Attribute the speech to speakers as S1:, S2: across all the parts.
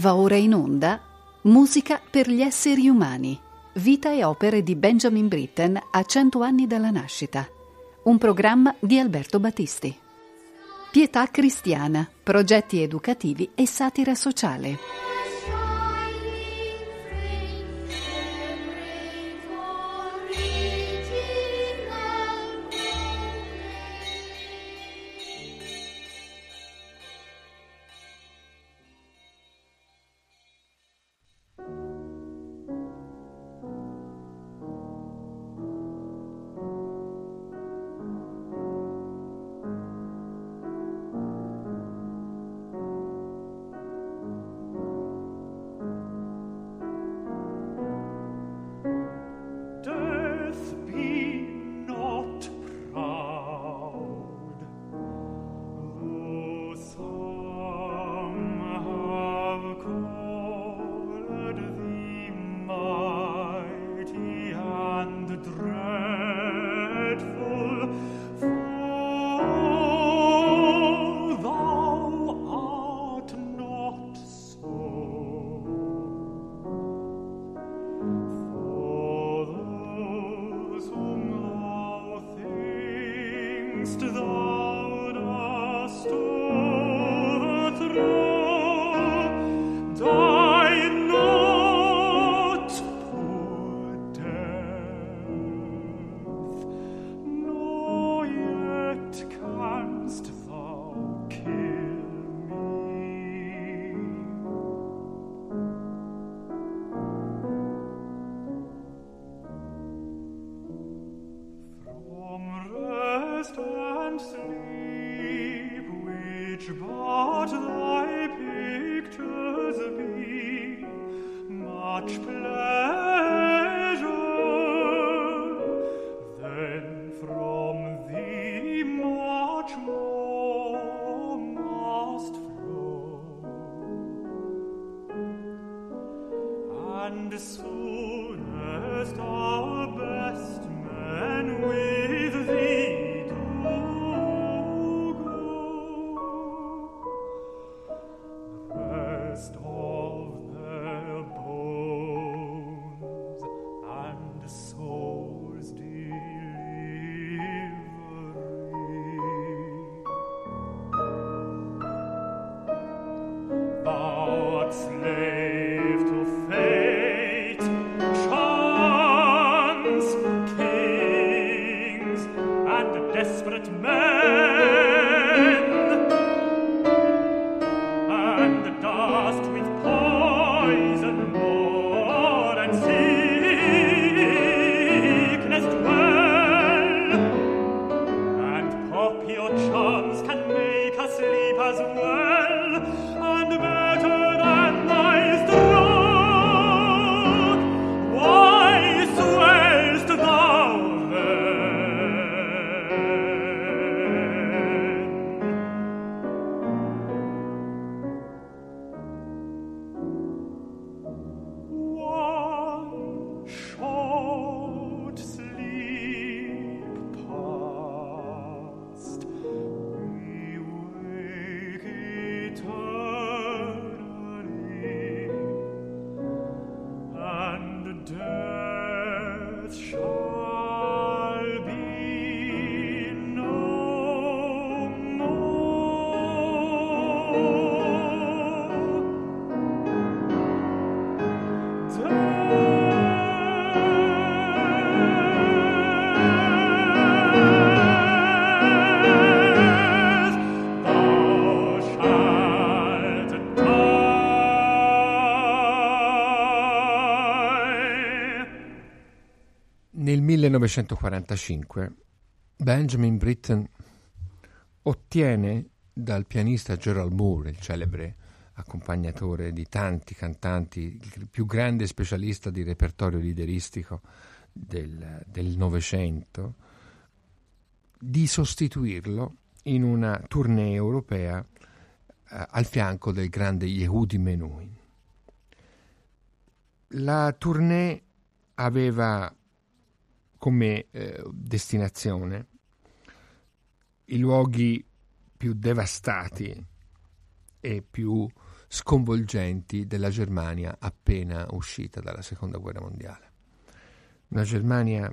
S1: Va ora in onda Musica per gli esseri umani. Vita e opere di Benjamin Britten a cento anni dalla nascita. Un programma di Alberto Battisti. Pietà cristiana, progetti educativi e satira sociale.
S2: 1945 Benjamin Britten ottiene dal pianista Gerald Moore, il celebre accompagnatore di tanti cantanti, il più grande specialista di repertorio lideristico del Novecento, di sostituirlo in una tournée europea eh, al fianco del grande Yehudi Menuhin. La tournée aveva come eh, destinazione i luoghi più devastati e più sconvolgenti della Germania appena uscita dalla seconda guerra mondiale. Una Germania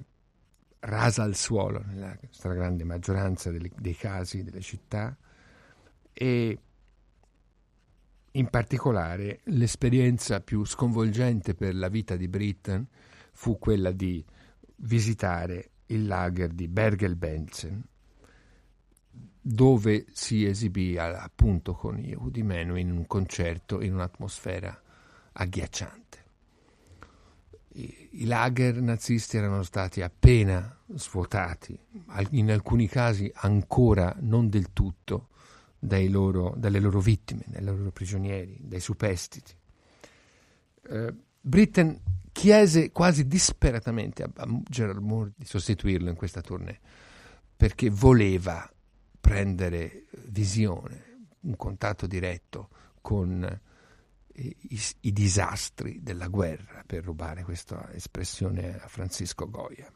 S2: rasa al suolo nella stragrande maggioranza dei, dei casi delle città e in particolare l'esperienza più sconvolgente per la vita di Britten fu quella di visitare il lager di Bergen-Belsen dove si esibì appunto con Yehudi Menu in un concerto in un'atmosfera agghiacciante. I, I lager nazisti erano stati appena svuotati, in alcuni casi ancora non del tutto, loro, dalle loro vittime, dai loro prigionieri, dai superstiti. Eh, Britten chiese quasi disperatamente a, Gerald Moore di sostituirlo in questa tournée perché voleva prendere visione, un contatto diretto con i, i, i disastri della guerra, per rubare questa espressione a Francisco Goya.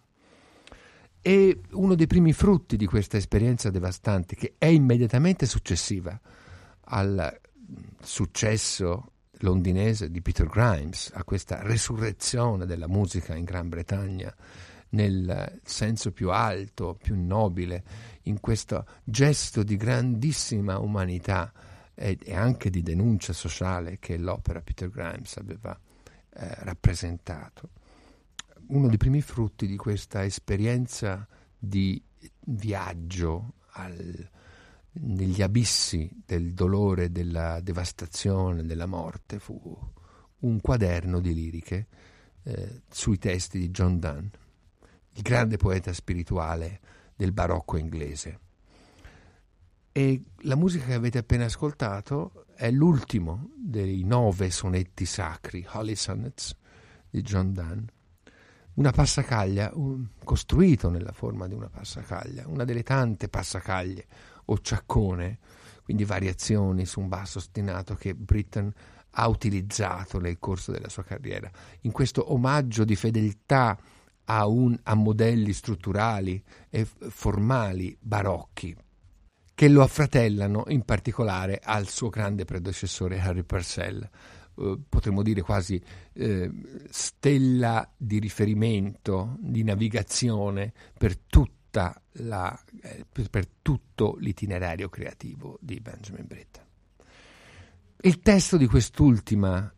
S2: E uno dei primi frutti di questa esperienza devastante, che è immediatamente successiva al successo londinese di Peter Grimes, a questa resurrezione della musica in Gran Bretagna nel senso più alto, più nobile, in questo gesto di grandissima umanità e, e anche di denuncia sociale che l'opera Peter Grimes aveva eh, rappresentato. Uno dei primi frutti di questa esperienza di viaggio al, negli abissi del dolore, della devastazione, della morte fu un quaderno di liriche eh, sui testi di John Donne il grande poeta spirituale del barocco inglese. E la musica che avete appena ascoltato è l'ultimo dei nove sonetti sacri, Holy Sonnets, di John Donne. Una passacaglia, un, costruito nella forma di una passacaglia, una delle tante passacaglie o ciaccone, quindi variazioni su un basso ostinato che Britten ha utilizzato nel corso della sua carriera. In questo omaggio di fedeltà a, un, a modelli strutturali e formali barocchi che lo affratellano in particolare al suo grande predecessore Harry Purcell, eh, potremmo dire quasi eh, stella di riferimento, di navigazione per, la, eh, per, tutto l'itinerario creativo di Benjamin Britten. Il testo di quest'ultima,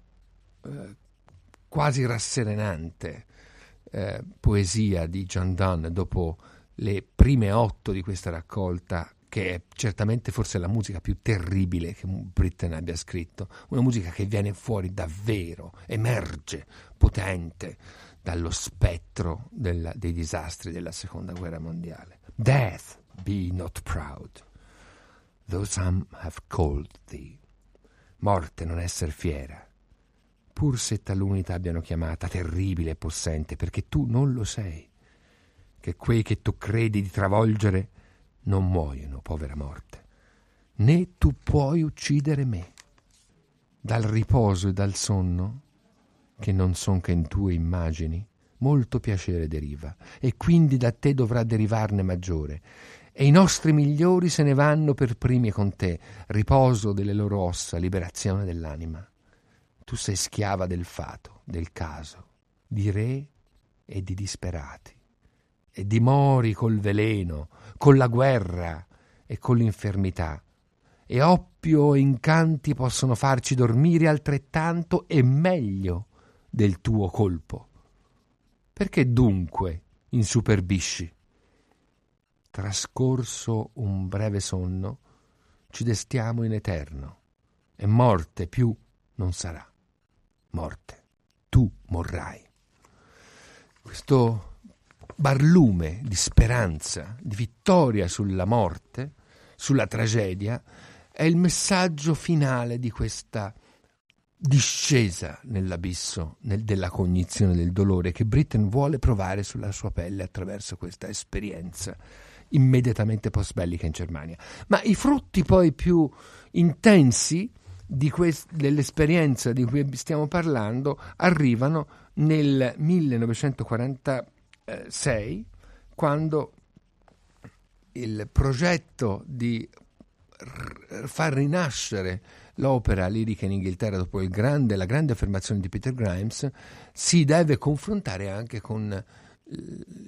S2: eh, quasi rasserenante, eh, poesia di John Donne dopo le prime otto di questa raccolta che è certamente forse la musica più terribile che Britten abbia scritto, una musica che viene fuori davvero, emerge potente dallo spettro del, dei disastri della seconda guerra mondiale. Death, be not proud, though some have called thee. Morte, non essere fiera, pur se taluni t'abbiano chiamata terribile e possente, perché tu non lo sei, che quei che tu credi di travolgere non muoiono, povera morte, né tu puoi uccidere me. Dal riposo e dal sonno, che non son che in tue immagini, molto piacere deriva, e quindi da te dovrà derivarne maggiore, e i nostri migliori se ne vanno per primi con te, riposo delle loro ossa, liberazione dell'anima. Tu sei schiava del fato, del caso, di re e di disperati, e dimori col veleno, con la guerra e con l'infermità, e oppio e incanti possono farci dormire altrettanto e meglio del tuo colpo. Perché dunque insuperbisci? Trascorso un breve sonno, ci destiamo in eterno, e morte più non sarà morte, tu morrai. Questo barlume di speranza, di vittoria sulla morte, sulla tragedia, è il messaggio finale di questa discesa nell'abisso nel, della cognizione del dolore che Britten vuole provare sulla sua pelle attraverso questa esperienza immediatamente post bellica in Germania. Ma i frutti poi più intensi quest- dell'esperienza di cui stiamo parlando arrivano nel 1946 quando il progetto di r- far rinascere l'opera lirica in Inghilterra dopo grande, la grande affermazione di Peter Grimes si deve confrontare anche con eh,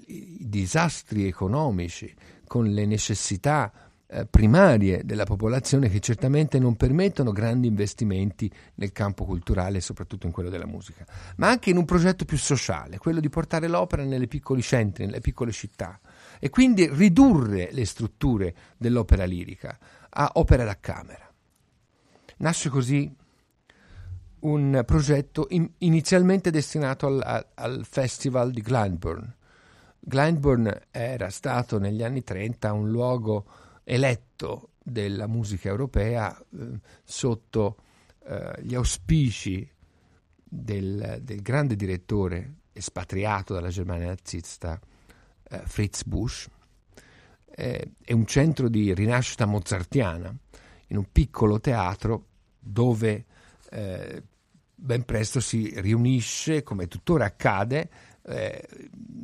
S2: i disastri economici, con le necessità eh, primarie della popolazione che certamente non permettono grandi investimenti nel campo culturale soprattutto in quello della musica, ma anche in un progetto più sociale, quello di portare l'opera nelle piccoli centri, nelle piccole città e quindi ridurre le strutture dell'opera lirica a opera da camera. Nasce così un progetto in, inizialmente destinato al, al, Festival di Glyndebourne. Glyndebourne era stato negli anni 30 un luogo eletto della musica europea eh, sotto eh, gli auspici del, del, grande direttore espatriato dalla Germania nazista eh, Fritz Busch. è un centro di rinascita mozartiana in un piccolo teatro dove eh, ben presto si riunisce, come tuttora accade, eh,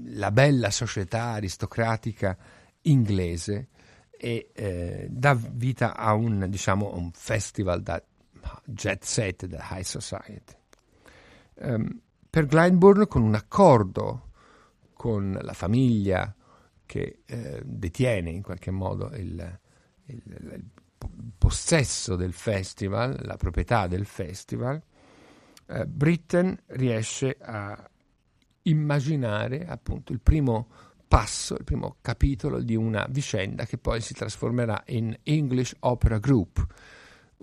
S2: la bella società aristocratica inglese e eh, dà vita a un, diciamo, un festival da jet set, da high society. Um, per Glyndebourne, con un accordo con la famiglia che eh, detiene in qualche modo il, il, il, possesso del festival, la proprietà del festival, eh, Britten riesce a immaginare appunto il primo passo, il primo capitolo di una vicenda che poi si trasformerà in English Opera Group,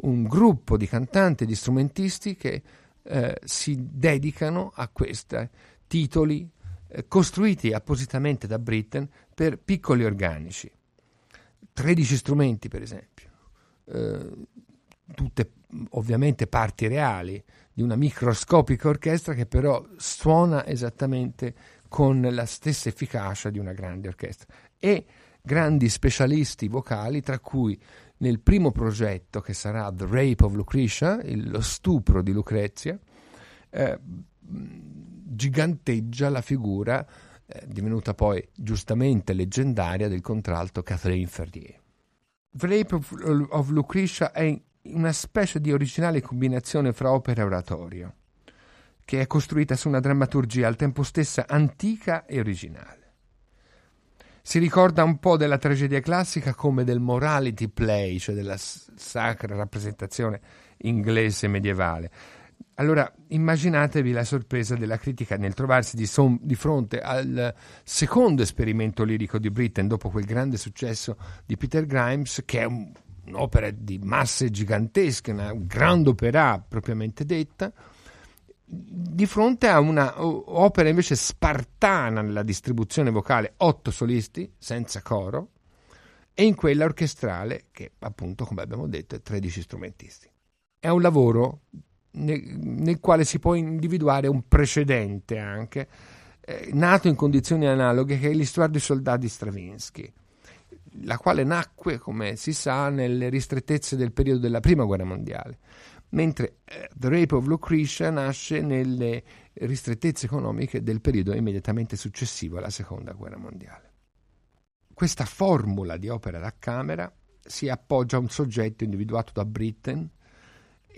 S2: un gruppo di cantanti e di strumentisti che eh, si dedicano a questi titoli eh, costruiti appositamente da Britten per piccoli organici. 13 strumenti, per esempio, eh, tutte ovviamente parti reali di una microscopica orchestra che però suona esattamente con la stessa efficacia di una grande orchestra e grandi specialisti vocali, tra cui nel primo progetto che sarà The Rape of Lucretia, il, lo stupro di Lucrezia, eh, giganteggia la figura, eh, divenuta poi giustamente leggendaria, del contralto Catherine Ferrier. Rape of, of Lucretia è una specie di originale combinazione fra opera e oratorio che è costruita su una drammaturgia al tempo stesso antica e originale. Si ricorda un po' della tragedia classica come del morality play, cioè della sacra rappresentazione inglese medievale. Allora immaginatevi la sorpresa della critica nel trovarsi di, son- di, fronte al secondo esperimento lirico di Britten dopo quel grande successo di Peter Grimes, che è un, un'opera di masse gigantesche, una grande opera propriamente detta, di fronte a un'opera invece spartana nella distribuzione vocale, otto solisti senza coro, e in quella orchestrale che appunto, come abbiamo detto, è 13 strumentisti. È un lavoro nel, quale si può individuare un precedente anche, eh, nato in condizioni analoghe, che è l'Histoire dei soldati Stravinsky, la quale nacque, come si sa, nelle ristrettezze del periodo della Prima Guerra Mondiale mentre eh, The Rape of Lucretia nasce nelle ristrettezze economiche del periodo immediatamente successivo alla Seconda Guerra Mondiale. Questa formula di opera da camera si appoggia a un soggetto individuato da Britten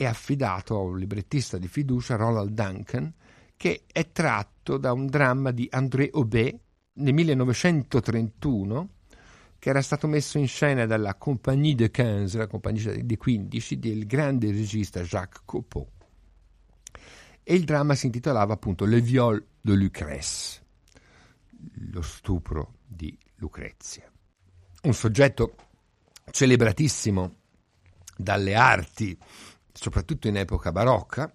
S2: e affidato a un librettista di fiducia, Ronald Duncan, che è tratto da un dramma di André Aubet nel 1931 che era stato messo in scena dalla Compagnie de 15, la compagnia dei 15, del grande regista Jacques Copeau. E il dramma si intitolava appunto Le viol de Lucrèce, lo stupro di Lucrezia. Un soggetto celebratissimo dalle arti, soprattutto in epoca barocca,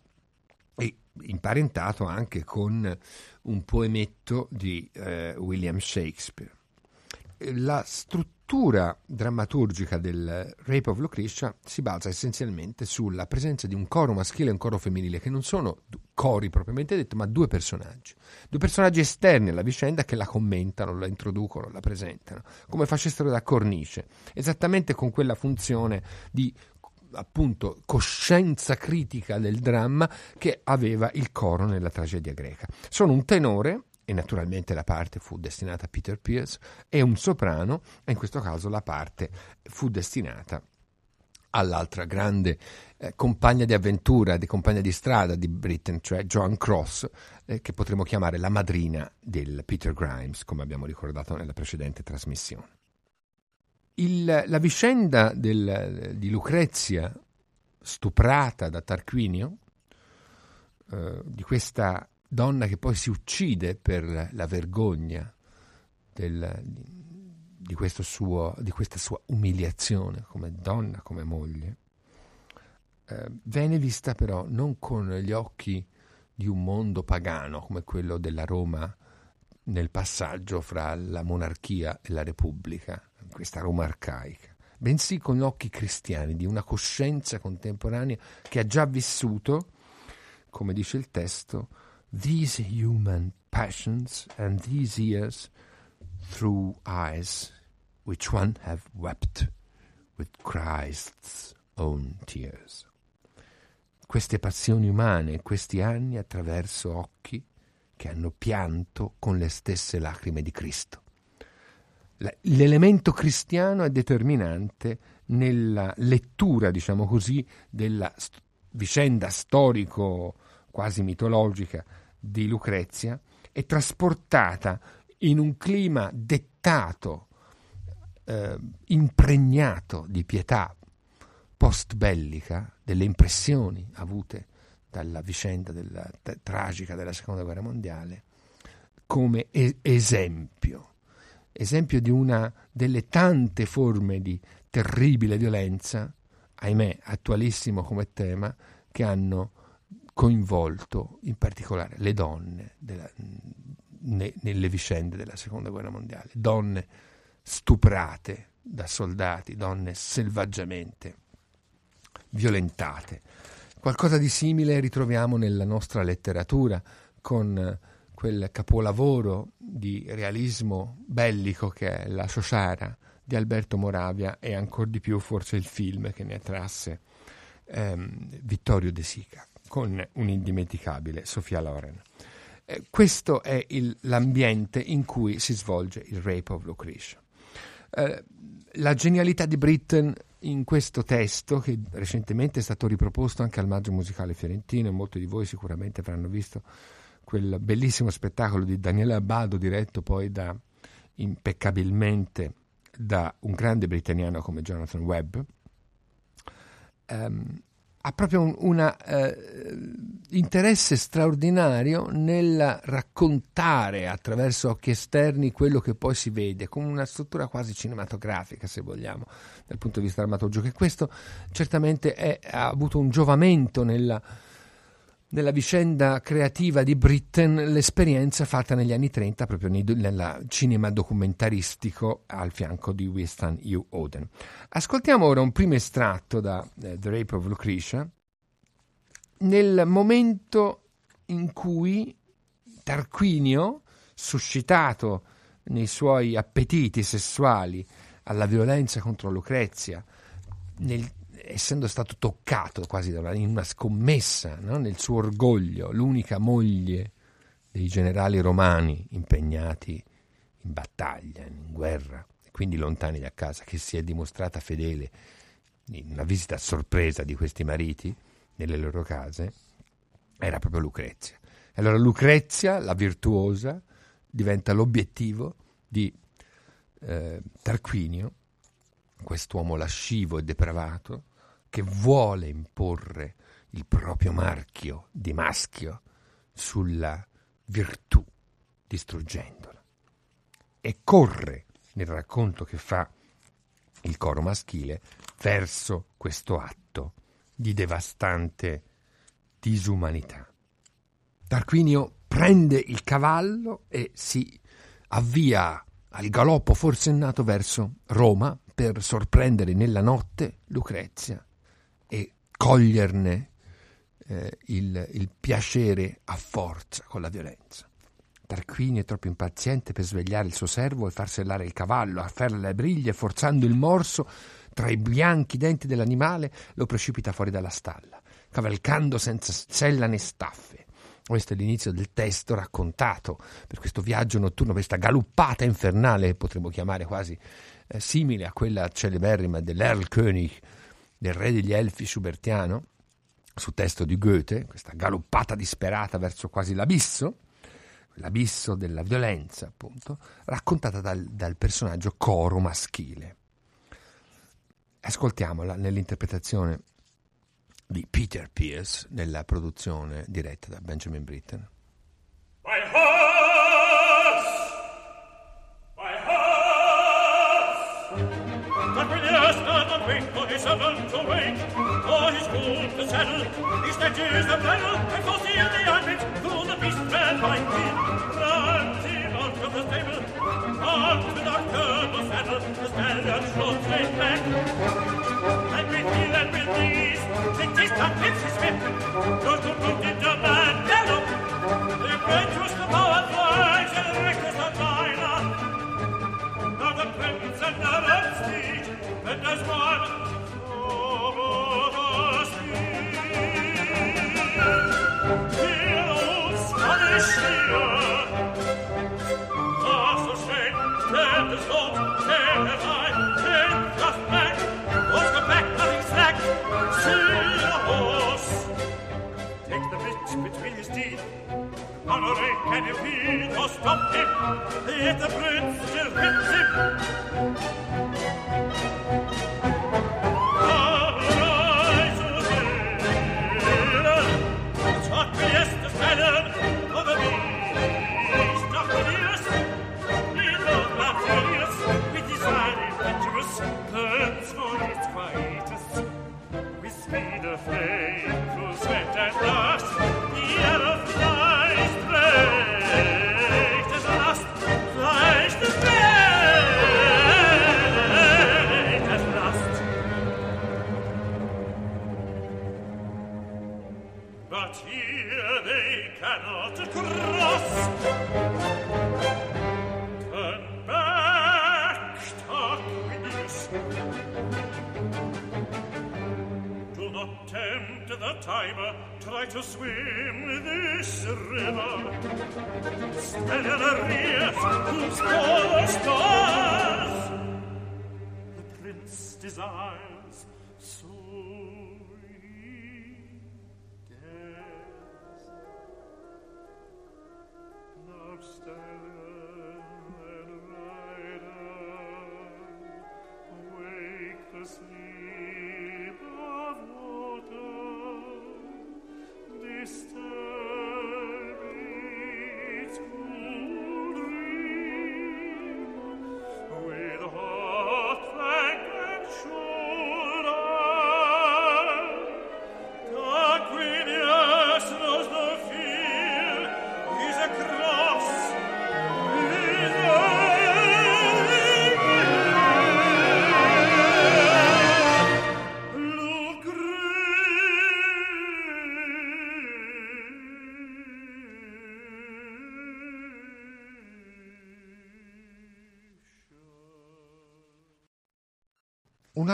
S2: e imparentato anche con un poemetto di eh, William Shakespeare la struttura drammaturgica del Rape of Lucretia si basa essenzialmente sulla presenza di un coro maschile e un coro femminile, che non sono cori propriamente detto, ma due personaggi. Due personaggi esterni alla vicenda che la commentano, la introducono, la presentano, come facessero da cornice, esattamente con quella funzione di appunto coscienza critica del dramma che aveva il coro nella tragedia greca. Sono un tenore e naturalmente la parte fu destinata a Peter Pierce, e un soprano, e in questo caso la parte fu destinata all'altra grande eh, compagna di avventura, di compagna di strada di Britain, cioè Joan Cross, eh, che potremmo chiamare la madrina del Peter Grimes, come abbiamo ricordato nella precedente trasmissione. Il, la vicenda del, di Lucrezia stuprata da Tarquinio, eh, di questa donna che poi si uccide per la vergogna del, di, suo, di, questa sua umiliazione come donna, come moglie, eh, venne vista però non con gli occhi di un mondo pagano come quello della Roma nel passaggio fra la monarchia e la repubblica, questa Roma arcaica, bensì con occhi cristiani di una coscienza contemporanea che ha già vissuto, come dice il testo, these human passions and these years through eyes which one have wept with Christ's own tears queste passioni umane, questi anni attraverso occhi che hanno pianto con le stesse lacrime di Cristo. L'elemento cristiano è determinante nella lettura, diciamo così, della st- vicenda storico quasi mitologica di Lucrezia, è trasportata in un clima dettato, eh, impregnato di pietà post-bellica, delle impressioni avute dalla vicenda della, t- tragica della seconda guerra mondiale, come e- esempio, esempio di una delle tante forme di terribile violenza, ahimè attualissimo come tema, che hanno coinvolto in particolare le donne della, ne, nelle vicende della seconda guerra mondiale, donne stuprate da soldati, donne selvaggiamente violentate. Qualcosa di simile ritroviamo nella nostra letteratura con quel capolavoro di realismo bellico che è La Sociara di Alberto Moravia e ancora di più forse il film che ne trasse ehm, Vittorio De Sica con un'indimenticabile Sofia Loren. Eh, questo è il, l'ambiente in cui si svolge il Rape of Lucretia. Eh, la genialità di Britten in questo testo, che recentemente è stato riproposto anche al Maggio Musicale Fiorentino, e molti di voi sicuramente avranno visto quel bellissimo spettacolo di Daniele Abbado, diretto poi da, impeccabilmente da un grande britanniano come Jonathan Webb, um, ha proprio un una, eh, interesse straordinario nel raccontare attraverso occhi esterni quello che poi si vede, con una struttura quasi cinematografica, se vogliamo, dal punto di vista drammaturgico. E questo certamente è, ha avuto un giovamento nella, nella vicenda creativa di Britten l'esperienza fatta negli anni 30 proprio nel cinema documentaristico al fianco di Winston U. Oden. Ascoltiamo ora un primo estratto da eh, The Rape of Lucretia nel momento in cui Tarquinio, suscitato nei suoi appetiti sessuali alla violenza contro Lucrezia, nel essendo stato toccato quasi una, in una scommessa no? nel suo orgoglio, l'unica moglie dei generali romani impegnati in battaglia, in guerra, quindi lontani da casa, che si è dimostrata fedele in una visita a sorpresa di questi mariti nelle loro case, era proprio Lucrezia. Allora Lucrezia, la virtuosa, diventa l'obiettivo di eh, Tarquinio, quest'uomo lascivo e depravato, che vuole imporre il proprio marchio di maschio sulla virtù, distruggendola. E corre nel racconto che fa il coro maschile verso questo atto di devastante disumanità. Tarquinio prende il cavallo e si avvia al galoppo forsennato verso Roma per sorprendere nella notte Lucrezia coglierne eh, il, il piacere a forza con la violenza. Tarquinio è troppo impaziente per svegliare il suo servo e far sellare il cavallo, afferra le briglie, forzando il morso tra i bianchi denti dell'animale, lo precipita fuori dalla stalla, cavalcando senza sella né staffe. Questo è l'inizio del testo raccontato per questo viaggio notturno, questa galuppata infernale, potremmo chiamare quasi eh, simile a quella celeberrima dell'Earl König del re degli elfi schubertiano, su testo di Goethe, questa galoppata disperata verso quasi l'abisso, l'abisso della violenza, appunto, raccontata dal, dal personaggio coro maschile. Ascoltiamola nell'interpretazione di Peter Pierce nella produzione diretta da Benjamin Britten.
S1: My horse! My horse! Wait for his servant to wait, for his gold to saddle, he snatches the bridle, and goes the in the armpit, to the beast man by him. Runs him out of the stable, on to the saddle, the stallion should straight back. And with heel and with knees, the taste of his whip, goes to put the man down. The impetuous, the power flies, and reckless the liner. Now the prince and the red steed, stop him, yet the prince still hits him. say Tempt the timer, try to swim this river. The rears, whose color stars the prince desires,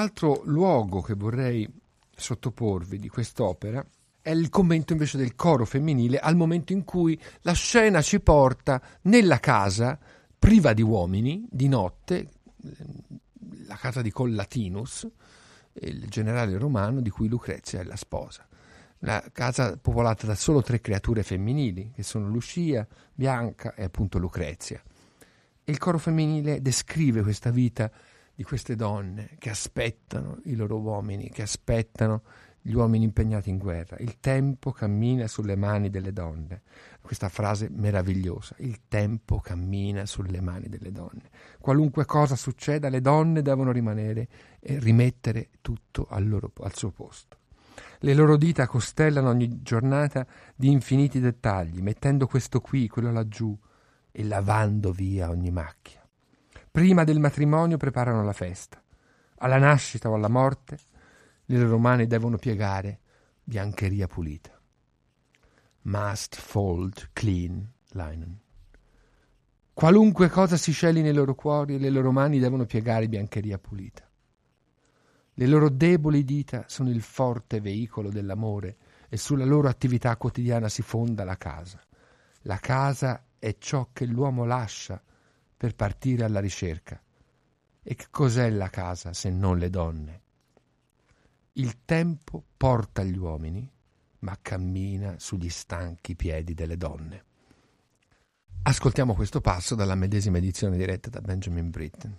S2: altro luogo che vorrei sottoporvi di quest'opera è il commento invece del coro femminile al momento in cui la scena ci porta nella casa priva di uomini, di notte, la casa di Collatinus, il generale romano di cui Lucrezia è la sposa. La casa popolata da solo tre creature femminili, che sono Lucia, Bianca e appunto Lucrezia. E il coro femminile descrive questa vita di queste donne che aspettano i loro uomini, che aspettano gli uomini impegnati in guerra. Il tempo cammina sulle mani delle donne. Questa frase meravigliosa. Il tempo cammina sulle mani delle donne. Qualunque cosa succeda, le donne devono rimanere e rimettere tutto al, loro, al suo posto. Le loro dita costellano ogni giornata di infiniti dettagli, mettendo questo qui, quello laggiù, e lavando via ogni macchia. Prima del matrimonio preparano la festa. Alla nascita o alla morte le loro mani devono piegare biancheria pulita. Must fold clean linen. Qualunque cosa si sceli nei loro cuori, le loro mani devono piegare biancheria pulita. Le loro deboli dita sono il forte veicolo dell'amore e sulla loro attività quotidiana si fonda la casa. La casa è ciò che l'uomo lascia per partire alla ricerca. E che cos'è la casa se non le donne?
S1: Il tempo porta gli uomini, ma cammina sugli stanchi piedi delle donne. Ascoltiamo questo passo dalla medesima edizione diretta da Benjamin Britten.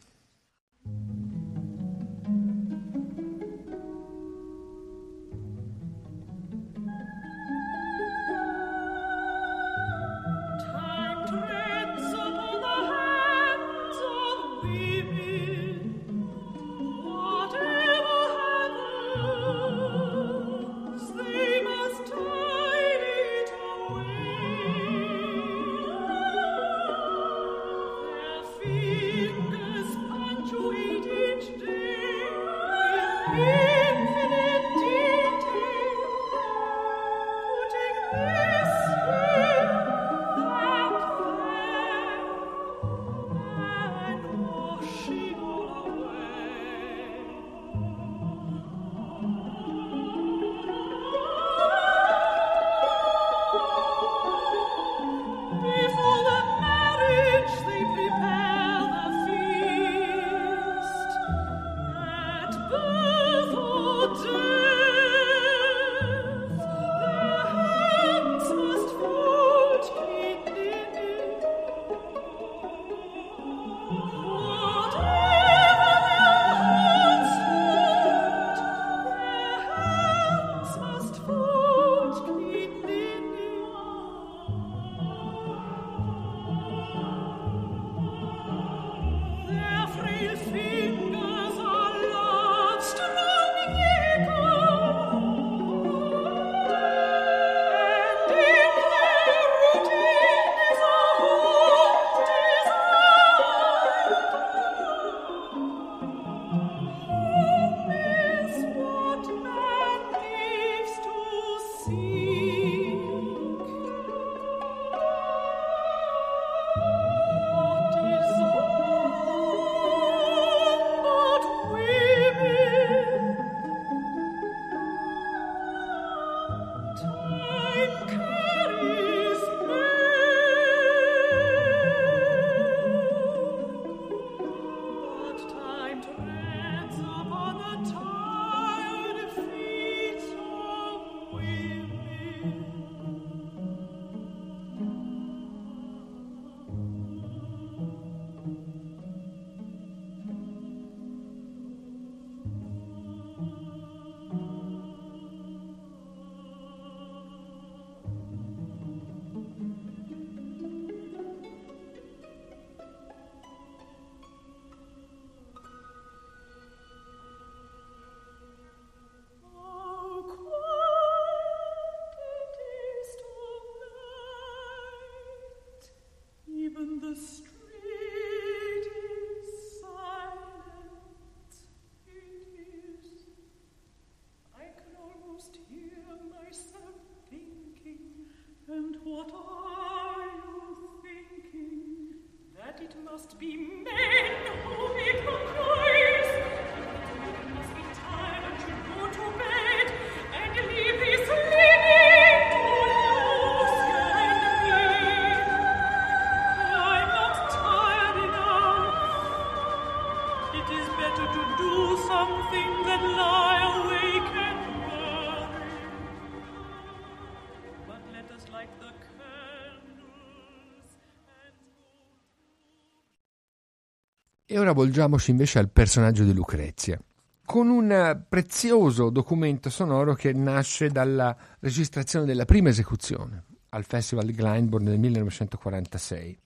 S1: E ora volgiamoci invece al personaggio di Lucrezia, con un prezioso documento sonoro che nasce dalla registrazione della prima esecuzione al Festival di Glyndebourne nel 1946.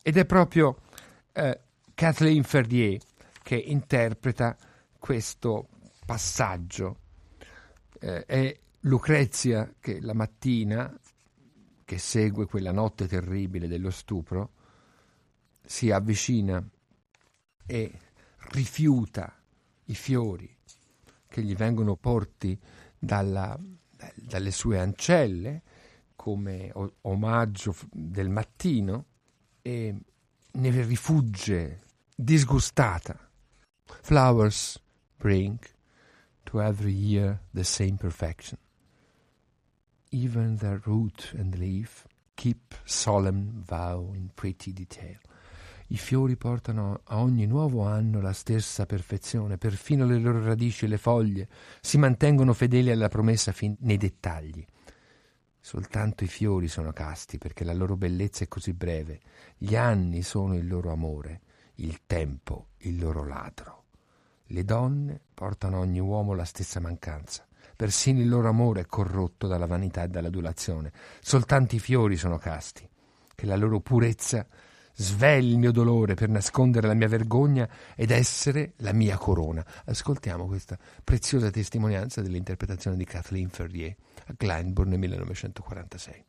S1: Ed è proprio eh, Kathleen Ferrier che interpreta questo passaggio. Eh, è Lucrezia che la mattina, che segue quella notte terribile dello stupro, si avvicina e rifiuta i fiori che gli vengono porti dalla, dalle sue ancelle come omaggio del mattino e ne rifugge disgustata. Flowers bring to every year the same perfection. Even their root and leaf keep solemn vow in pretty detail.
S2: I fiori portano a ogni nuovo anno la stessa perfezione, perfino le loro radici e le foglie si mantengono fedeli alla promessa fin nei dettagli. Soltanto i fiori sono casti perché la loro bellezza è così breve, gli anni sono il loro amore, il tempo il loro ladro. Le donne portano a ogni uomo la stessa mancanza, persino il loro amore è corrotto dalla vanità e dall'adulazione, soltanto i fiori sono casti, che la loro purezza sveli il mio dolore per nascondere la mia vergogna ed essere la mia corona. Ascoltiamo questa preziosa testimonianza dell'interpretazione di Kathleen Ferrier a Glyndebourne nel 1946.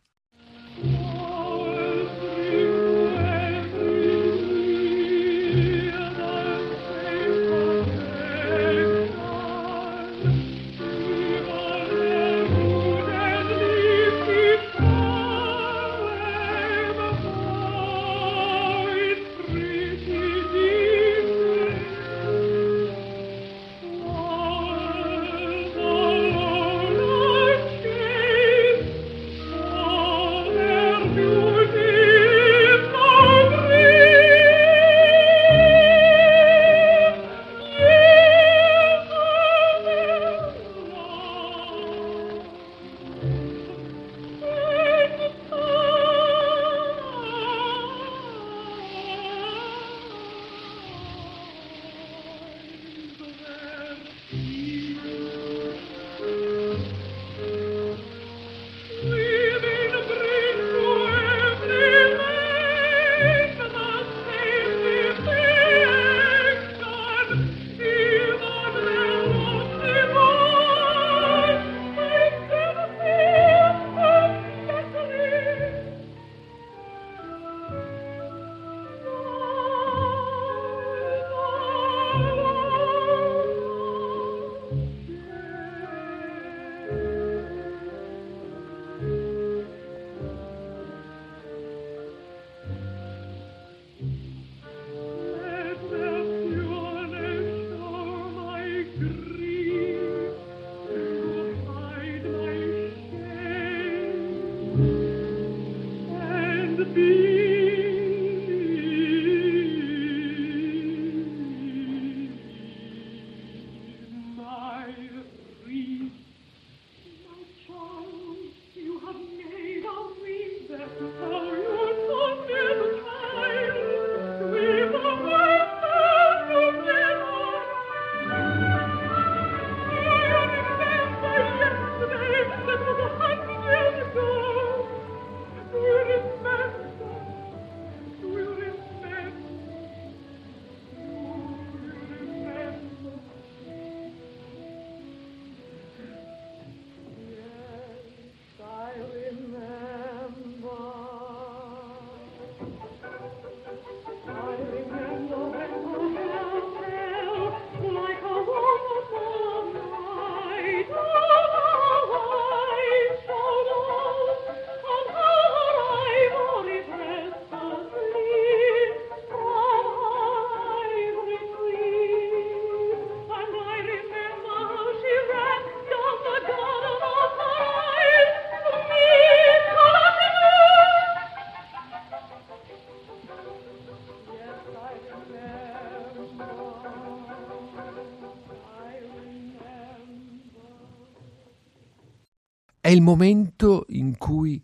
S2: Il momento in cui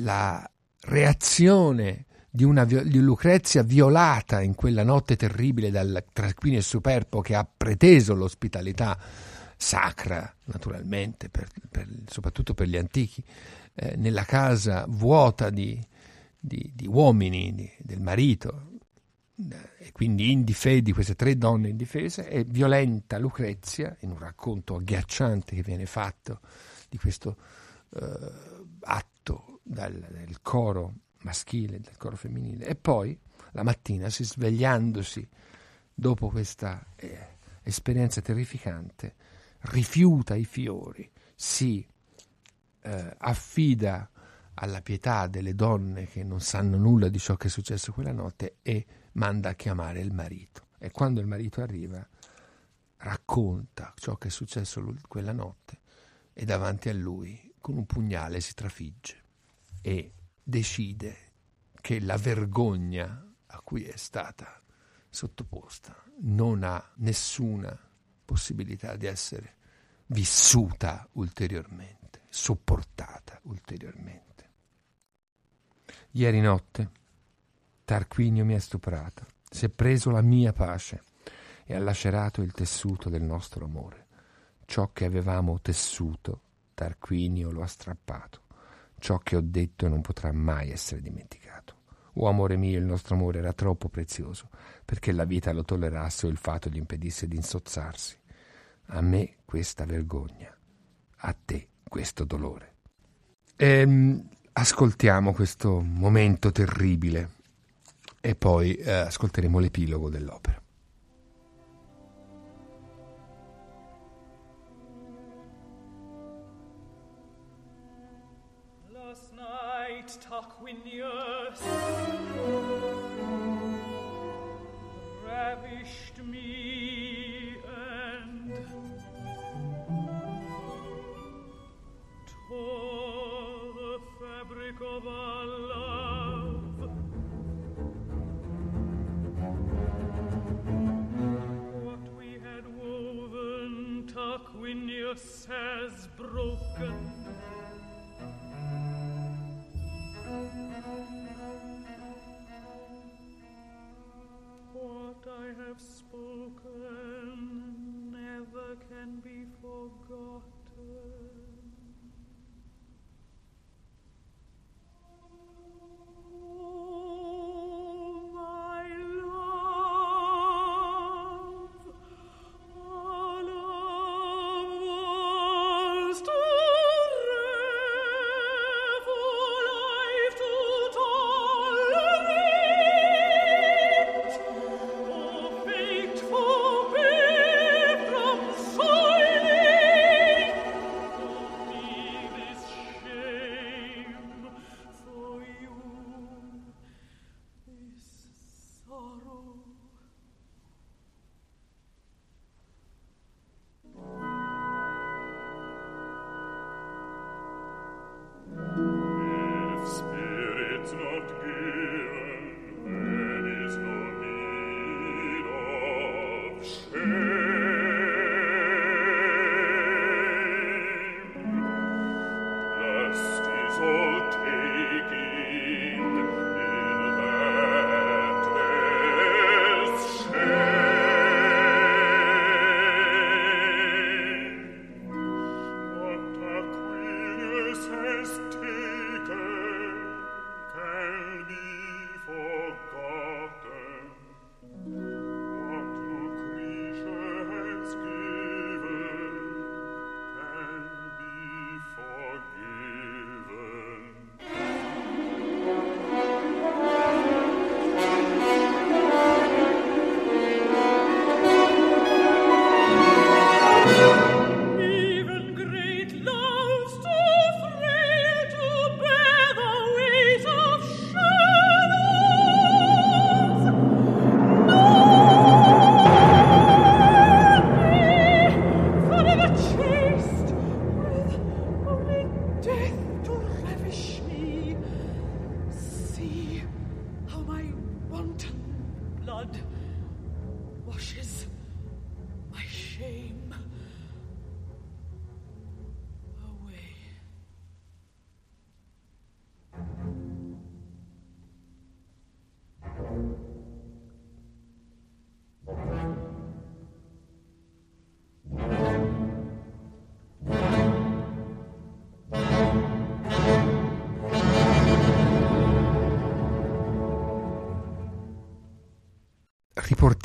S2: la reazione di una di Lucrezia violata in quella notte terribile dal Tarquinio Superbo che ha preteso l'ospitalità sacra, naturalmente, per, per, soprattutto per gli antichi, eh, nella casa vuota di, di, di uomini, di, del marito, eh, e quindi indifesi di queste tre donne indifese, e violenta Lucrezia, in un racconto agghiacciante che viene fatto di questo eh, atto dal, del coro maschile, del coro femminile. E poi la mattina, si svegliandosi dopo questa eh, esperienza terrificante, rifiuta i fiori, si eh, affida alla pietà delle donne che non sanno nulla di ciò che è successo quella notte e manda a chiamare il marito. E quando il marito arriva, racconta ciò che è successo quella notte e davanti a lui con un pugnale si trafigge e decide che la vergogna a cui è stata sottoposta non ha nessuna possibilità di essere vissuta ulteriormente, sopportata ulteriormente. Ieri notte Tarquinio mi ha stuprata, si è preso la mia pace e ha lacerato il tessuto del nostro amore. Ciò che avevamo tessuto, Tarquinio lo ha strappato. Ciò che ho detto non potrà mai essere dimenticato. O amore mio, il nostro amore era troppo prezioso perché la vita lo tollerasse o il fato gli impedisse di insozzarsi. A me questa vergogna, a te questo dolore. Ehm, ascoltiamo questo momento terribile e poi eh, ascolteremo l'epilogo dell'opera.
S1: Tarquinius has broken. What I have spoken never can be forgotten.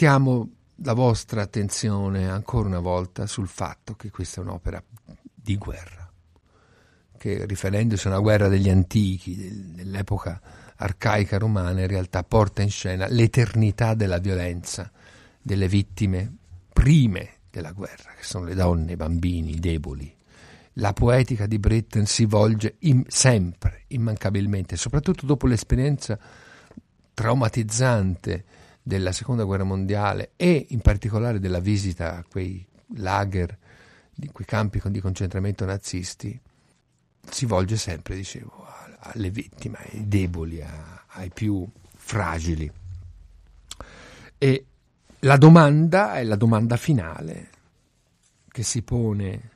S2: Riportiamo la vostra attenzione ancora una volta sul fatto che questa è un'opera di guerra, che riferendosi a una guerra degli antichi, del- dell'epoca arcaica romana, in realtà porta in scena l'eternità della violenza delle vittime prime della guerra, che sono le donne, i bambini, i deboli. La poetica di Britten si volge in- sempre, immancabilmente, soprattutto dopo l'esperienza traumatizzante della seconda guerra mondiale e in particolare della visita a quei lager, di quei campi di concentramento nazisti, si volge sempre, dicevo, alle vittime, ai deboli, ai più fragili.
S1: E la domanda è la domanda finale che si pone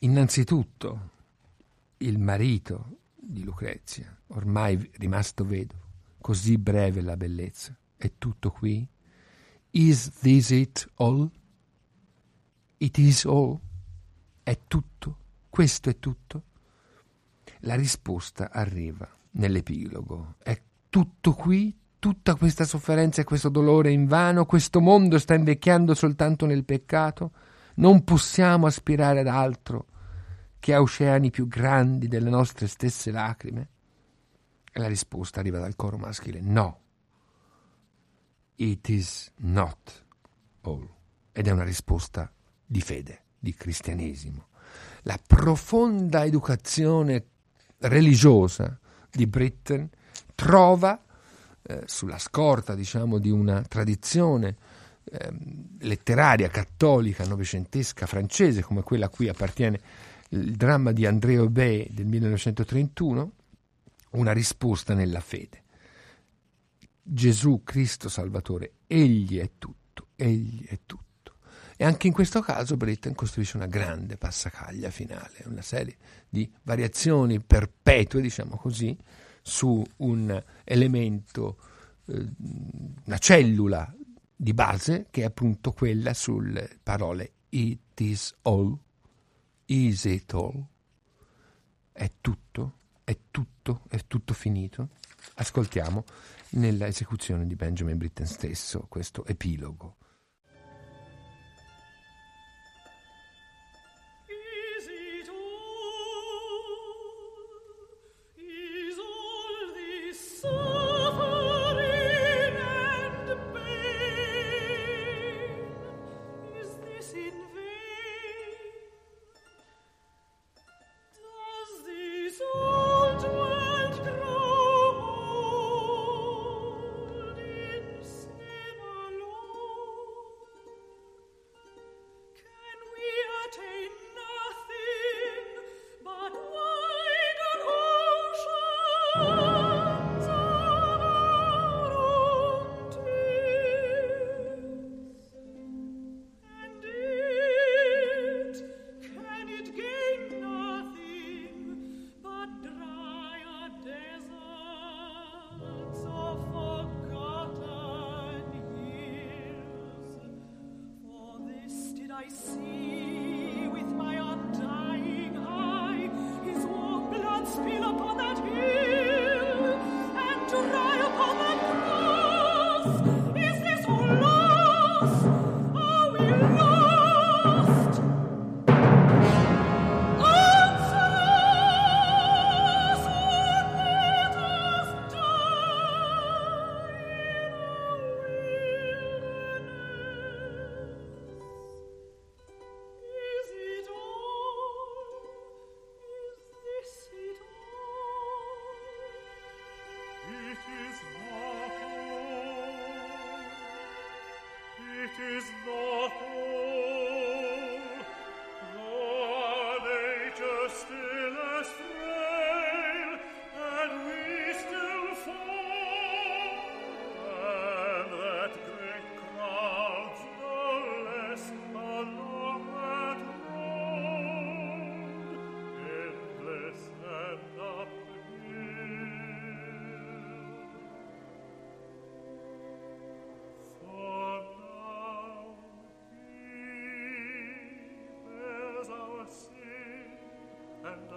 S1: innanzitutto il marito di Lucrezia, ormai rimasto vedovo, così breve la bellezza, è tutto qui? Is this it all? It is all? È tutto? Questo è tutto? La risposta arriva nell'epilogo. È tutto qui? Tutta questa sofferenza e questo dolore invano? Questo mondo sta invecchiando soltanto nel peccato? Non possiamo aspirare ad altro che a oceani più grandi delle nostre stesse lacrime? E la risposta arriva dal coro maschile: no. It is not all. Ed è una risposta di fede, di cristianesimo. La profonda educazione religiosa di Britten trova, eh, sulla scorta diciamo, di una tradizione eh, letteraria cattolica novecentesca francese, come quella a cui appartiene il dramma di André Aubé del 1931, una risposta nella fede. Gesù Cristo Salvatore, Egli è tutto, Egli è tutto. E anche in questo caso Britten costruisce una grande passacaglia finale, una serie di variazioni perpetue, diciamo così, su un elemento, eh, una cellula di base che è appunto quella sulle parole it is all, is it all, è tutto, è tutto, è tutto finito. Ascoltiamo nella esecuzione di Benjamin Britten stesso questo epilogo.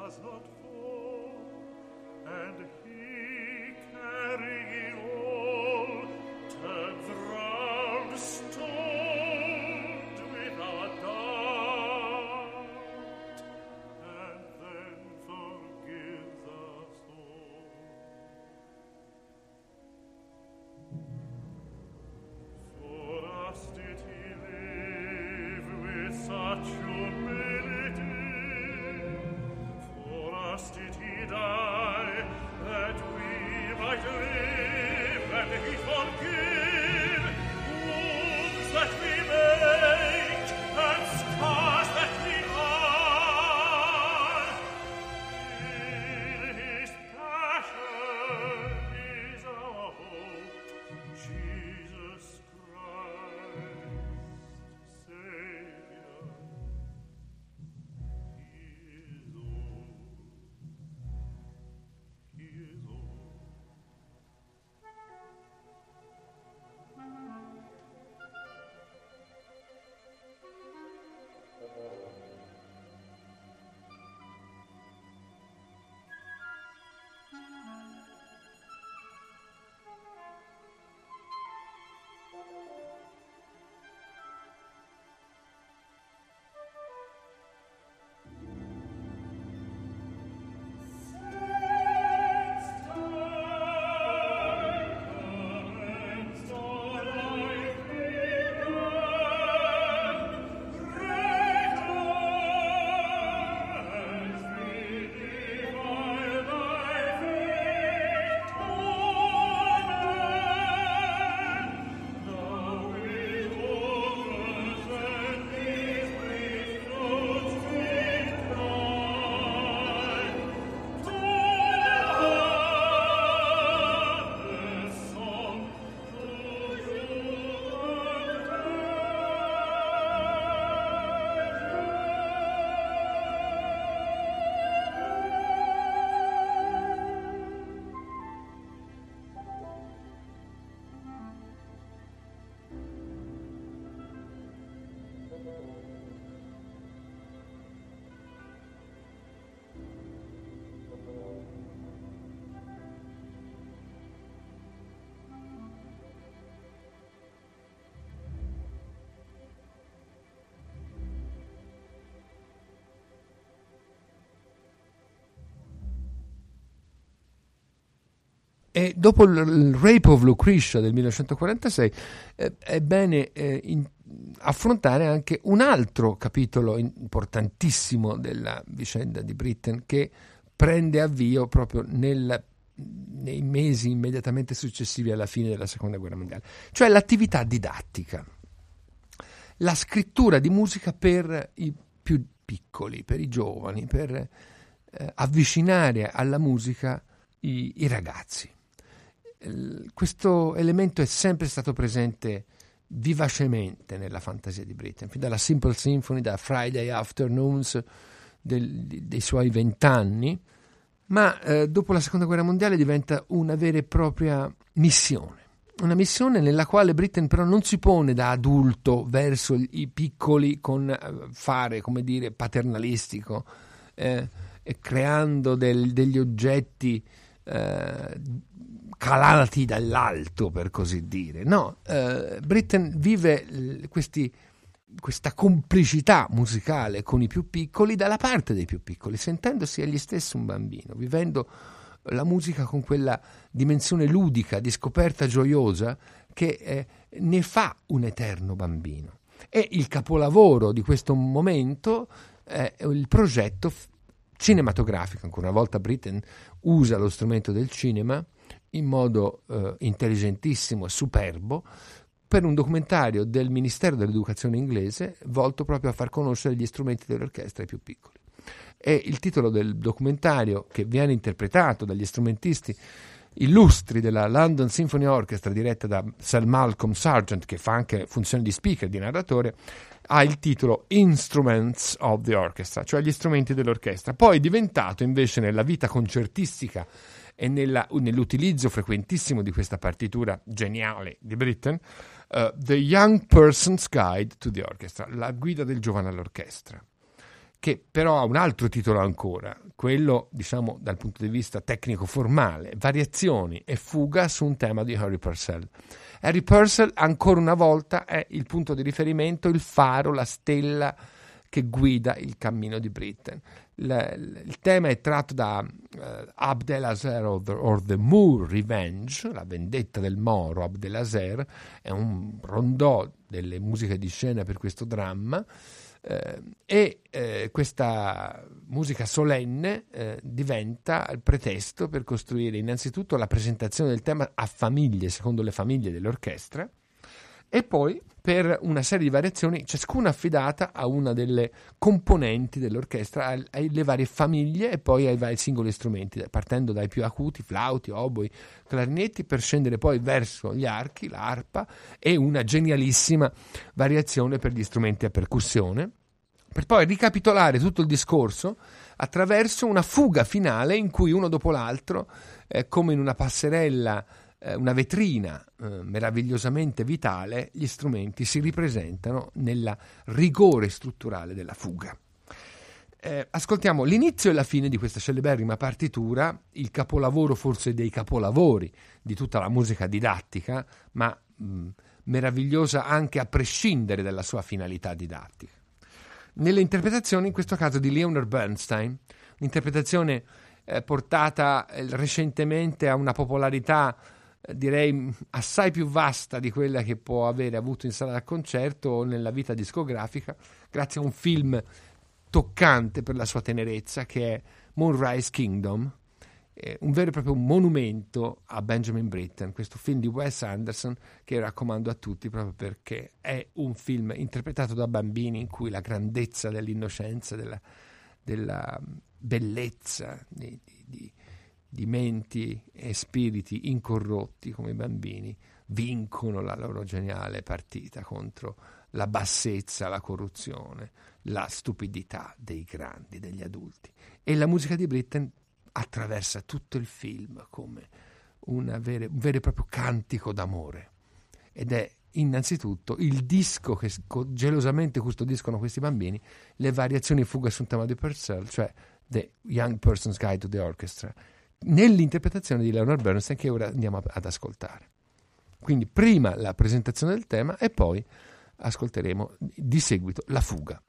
S2: does not fall, and E dopo il, Rape of Lucretia del 1946 eh, è bene eh, affrontare anche un altro capitolo importantissimo della vicenda di Britain che prende avvio proprio nel, nei mesi immediatamente successivi alla fine della seconda guerra mondiale, cioè l'attività didattica, la scrittura di musica per i più piccoli, per i giovani, per eh, avvicinare alla musica i, i ragazzi questo elemento è sempre stato presente vivacemente nella fantasia di Britten, fin dalla Simple Symphony, da Friday Afternoons del, dei suoi vent'anni, ma eh, dopo la seconda guerra mondiale diventa una vera e propria missione. Una missione nella quale Britten però non si pone da adulto verso i piccoli con eh, fare, come dire, paternalistico, eh, creando del, degli oggetti eh, calati dall'alto, per così dire. No, eh, Britten vive questi, questa complicità musicale con i più piccoli dalla parte dei più piccoli, sentendosi egli stesso un bambino, vivendo la musica con quella dimensione ludica, di scoperta gioiosa che eh, ne fa un eterno bambino. E il capolavoro di questo momento è il progetto cinematografico. Ancora una volta Britten usa lo strumento del cinema in modo eh, intelligentissimo e superbo per un documentario del Ministero dell'Educazione inglese volto proprio a far conoscere gli strumenti dell'orchestra ai più piccoli. E il titolo del documentario, che viene interpretato dagli strumentisti illustri della London Symphony Orchestra diretta da Sir Malcolm Sargent, che fa anche funzione di speaker, di narratore, ha il titolo Instruments of the Orchestra, cioè gli strumenti dell'orchestra. Poi è diventato invece nella vita concertistica e nella, nell'utilizzo frequentissimo di questa partitura geniale di Britten, uh, The Young Person's Guide to the Orchestra, la guida del giovane all'orchestra, che però ha un altro titolo ancora, quello diciamo dal punto di vista tecnico-formale, variazioni e fuga su un tema di Harry Purcell. Harry Purcell ancora una volta è il punto di riferimento, il faro, la stella che guida il cammino di Britten. Il, il tema è tratto da uh, Abdelazer or the, or the Moor Revenge, la vendetta del Moro Abdelazer, è un rondò delle musiche di scena per questo dramma. Eh, e eh, questa musica solenne eh, diventa il pretesto per costruire innanzitutto la presentazione del tema a famiglie, secondo le famiglie dell'orchestra, e poi per una serie di variazioni, ciascuna affidata a una delle componenti dell'orchestra, alle varie famiglie e poi ai vari singoli strumenti, partendo dai più acuti, flauti, oboi, clarinetti, per scendere poi verso gli archi, l'arpa e una genialissima variazione per gli strumenti a percussione, per poi ricapitolare tutto il discorso attraverso una fuga finale in cui uno dopo l'altro, eh, come in una passerella, eh, una vetrina eh, meravigliosamente vitale, gli strumenti si ripresentano nel rigore strutturale della fuga. Eh, ascoltiamo l'inizio e la fine di questa celeberrima partitura, il capolavoro forse dei capolavori di tutta la musica didattica, ma mh, meravigliosa anche a prescindere dalla sua finalità didattica. Nelle interpretazioni, in questo caso di Leonard Bernstein, un'interpretazione eh, portata eh, recentemente a una popolarità direi assai più vasta di quella che può avere avuto in sala da concerto o nella vita discografica, grazie a un film toccante per la sua tenerezza che è Moonrise Kingdom, eh, un vero e proprio monumento a Benjamin Britten, questo film di Wes Anderson che raccomando a tutti proprio perché è un film interpretato da bambini in cui la grandezza dell'innocenza, della, della bellezza, di, di, di menti e spiriti incorrotti come i bambini vincono la loro geniale partita contro la bassezza, la corruzione, la stupidità dei grandi, degli adulti. E la musica di Britten attraversa tutto il film come vere, un vero e proprio cantico d'amore. Ed è innanzitutto il disco che gelosamente custodiscono questi bambini, le variazioni fuga su un tema di Purcell, cioè The Young Person's Guide to the Orchestra, nell'interpretazione di Leonard Bernstein che ora andiamo ad ascoltare. Quindi prima la presentazione del tema e poi ascolteremo di seguito la fuga.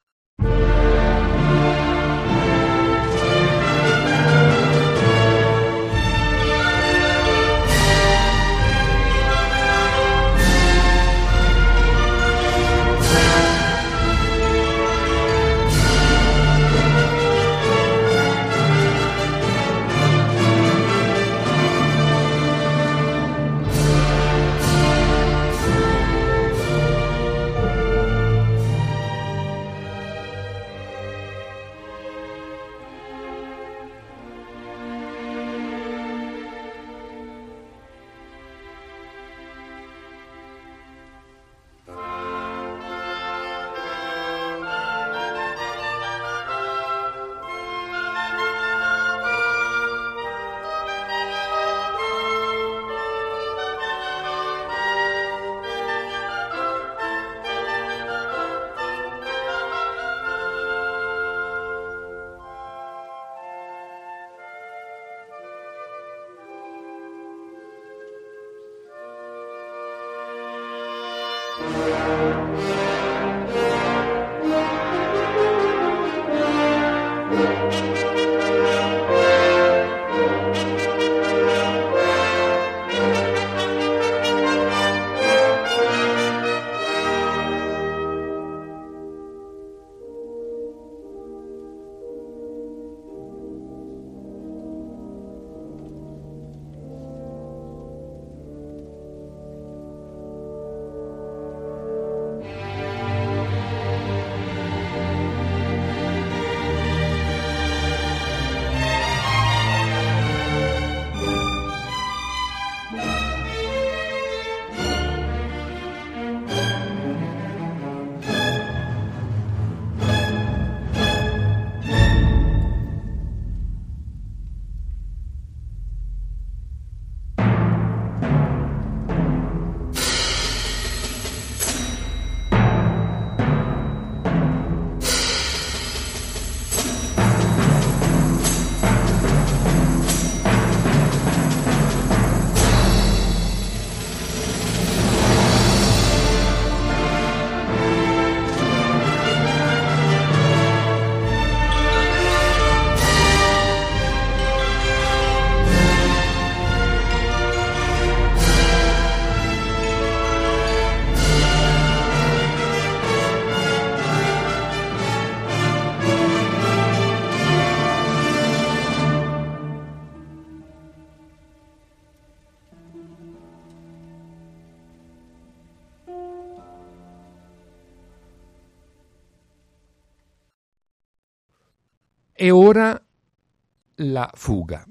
S2: E ora la fuga.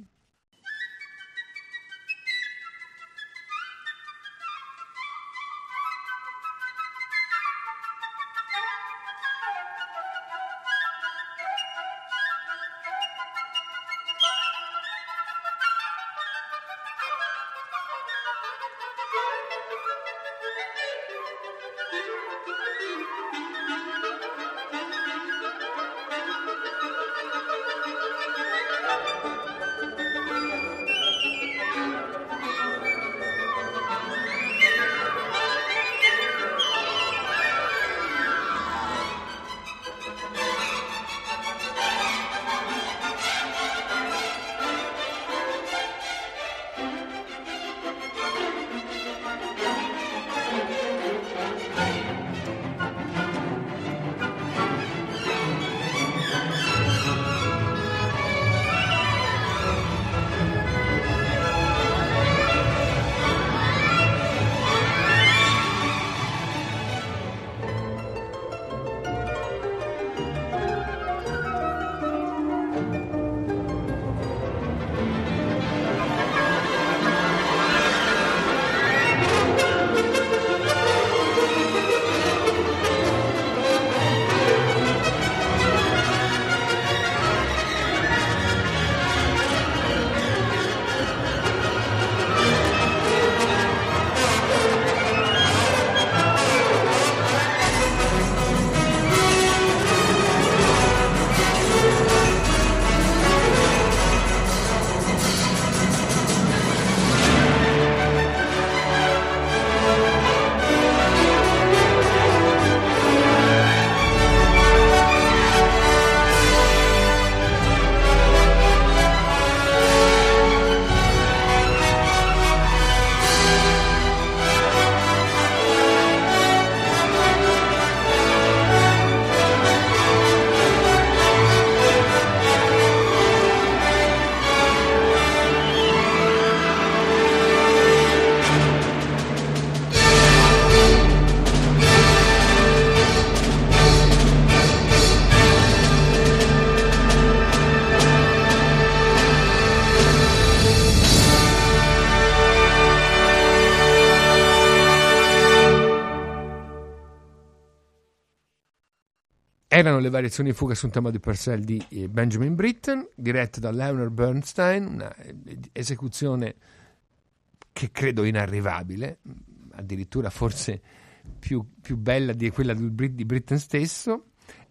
S2: Erano le variazioni di fuga su un tema di Purcell di eh, Benjamin Britten, diretta da Leonard Bernstein, una eh, che credo inarrivabile, addirittura forse più, più bella di quella di Britten stesso.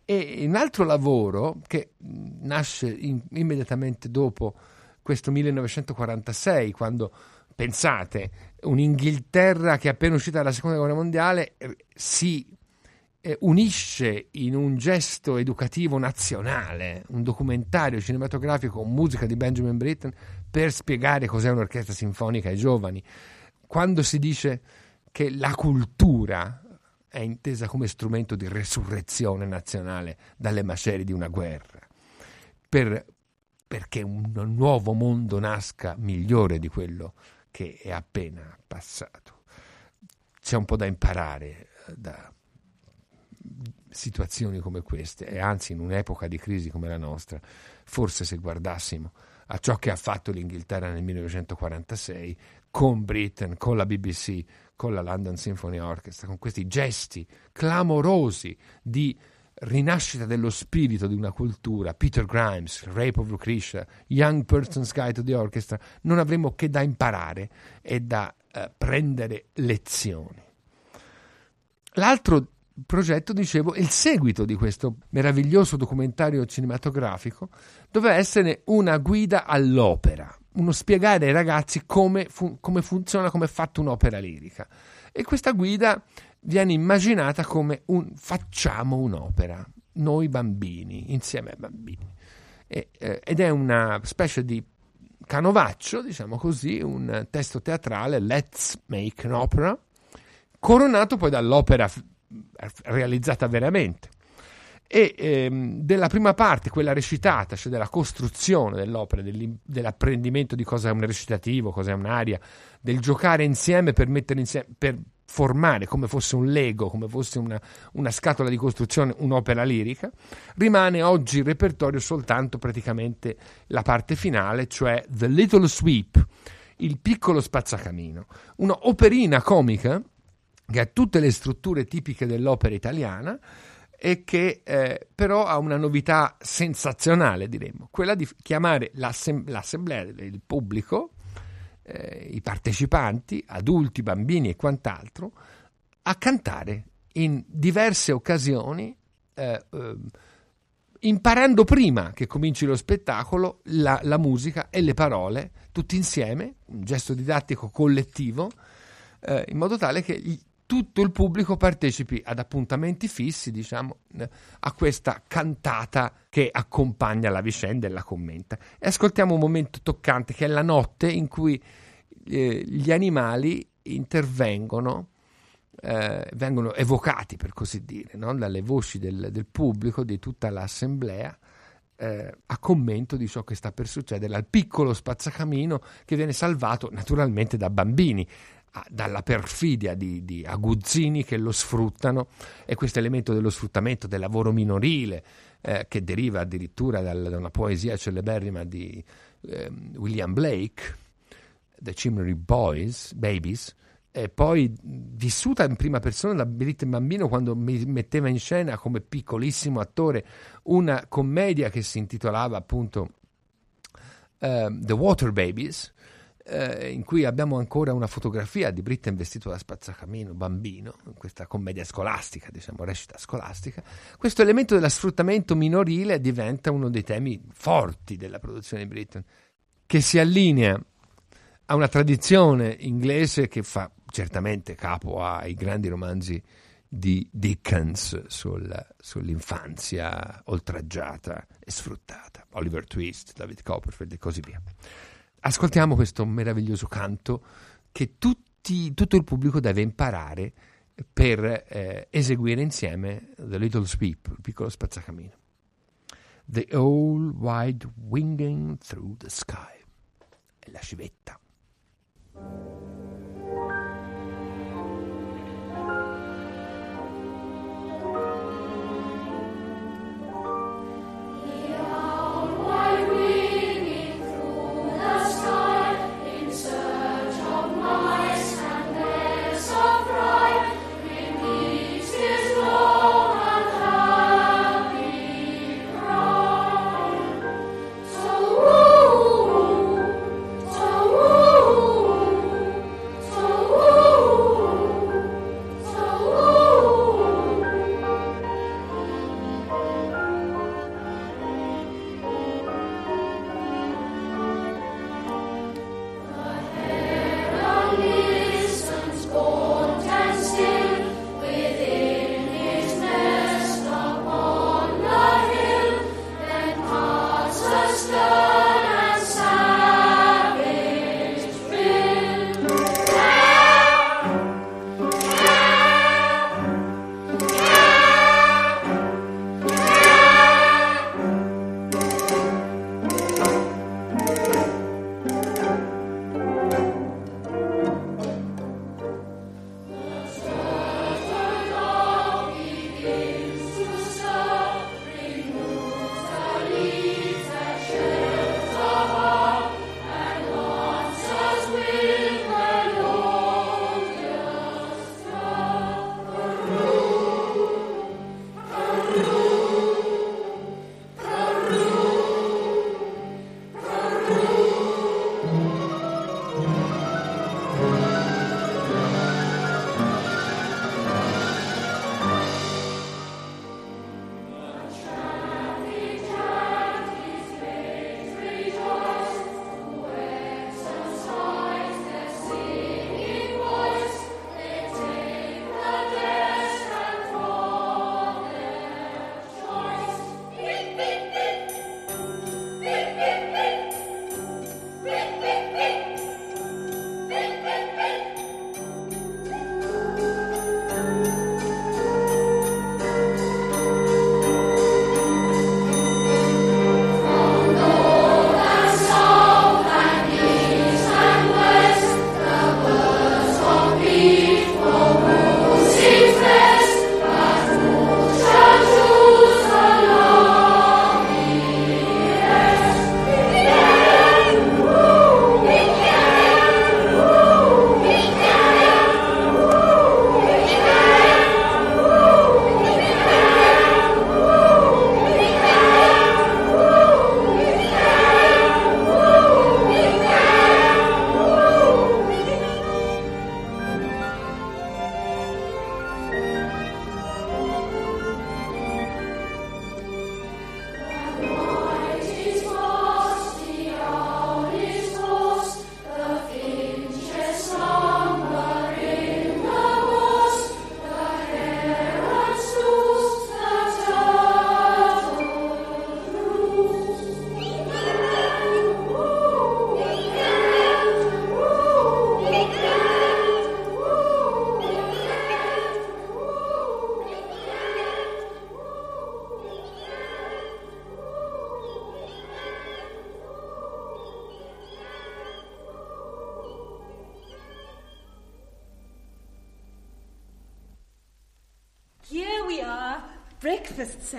S2: E un altro lavoro che nasce in, immediatamente dopo questo 1946, quando pensate, un'Inghilterra che è appena uscita dalla seconda guerra mondiale si eh, unisce in un gesto educativo nazionale, un documentario cinematografico con musica di Benjamin Britten per spiegare cos'è un'orchestra sinfonica ai giovani. Quando si dice che la cultura è intesa come strumento di resurrezione nazionale dalle macerie di una guerra, per, perché un nuovo mondo nasca migliore di quello che è appena passato. C'è un po' da imparare eh, da situazioni come queste e anzi in un'epoca di crisi come la nostra, forse se guardassimo a ciò che ha fatto l'Inghilterra nel 1946 con Britain, con la BBC, con la London Symphony Orchestra, con questi gesti clamorosi di rinascita dello spirito di una cultura, Peter Grimes, Rape of Lucretia, Young Person's Guide to the Orchestra, non avremmo che da imparare e da eh, prendere lezioni. L'altro progetto, dicevo, il seguito di questo meraviglioso documentario cinematografico, doveva essere una guida all'opera, uno spiegare ai ragazzi come, fu- come funziona, come è fatta un'opera lirica. E questa guida viene immaginata come un facciamo un'opera, noi bambini, insieme ai bambini. E, eh, ed è una specie di canovaccio, diciamo così, un testo teatrale, Let's Make an Opera, coronato poi dall'opera realizzata veramente. E ehm, della prima parte, quella recitata, cioè della costruzione dell'opera, dell'apprendimento di cosa è un recitativo, cosa è un'aria, del giocare insieme per mettere insieme, per formare come fosse un Lego, come fosse una, una scatola di costruzione, un'opera lirica, rimane oggi in repertorio soltanto praticamente la parte finale, cioè The Little Sweep, il piccolo spazzacamino, una operina comica che ha tutte le strutture tipiche dell'opera italiana, e che eh, però ha una novità sensazionale, diremmo, quella di chiamare l'assem- l'assemblea, il pubblico, eh, i partecipanti, adulti, bambini e quant'altro, a cantare in diverse occasioni, eh, eh imparando prima che cominci lo spettacolo la, la, musica e le parole, tutti insieme, un gesto didattico collettivo, eh, in modo tale che tutto il pubblico partecipi ad appuntamenti fissi, diciamo, a questa cantata che accompagna la vicenda e la commenta. E ascoltiamo un momento toccante che è la notte in cui eh, gli animali intervengono, eh, vengono evocati per così dire, no? dalle voci del, del, pubblico, di tutta l'assemblea. Eh, a commento di ciò che sta per succedere al piccolo spazzacamino che viene salvato naturalmente da bambini dalla perfidia di, di, aguzzini che lo sfruttano e questo elemento dello sfruttamento del lavoro minorile eh, che deriva addirittura dal, da una poesia celeberrima di eh, William Blake, The Chimney Boys, Babies, e poi vissuta in prima persona da Britten Bambino quando mi metteva in scena come piccolissimo attore una commedia che si intitolava appunto uh, The Water Babies, eh, in cui abbiamo ancora una fotografia di Britten vestito da spazzacamino, bambino, in questa commedia scolastica, diciamo, recita scolastica, questo elemento dello sfruttamento minorile diventa uno dei temi forti della produzione di Britten, che si allinea a una tradizione inglese che fa certamente capo ai grandi romanzi di Dickens sul, sull'infanzia oltraggiata e sfruttata, Oliver Twist, David Copperfield e così via ascoltiamo questo meraviglioso canto che tutti, tutto il pubblico deve imparare per eh, eseguire insieme The Little Sweep, il piccolo spazzacamino. The Old Wide Winging Through the Sky. È la civetta.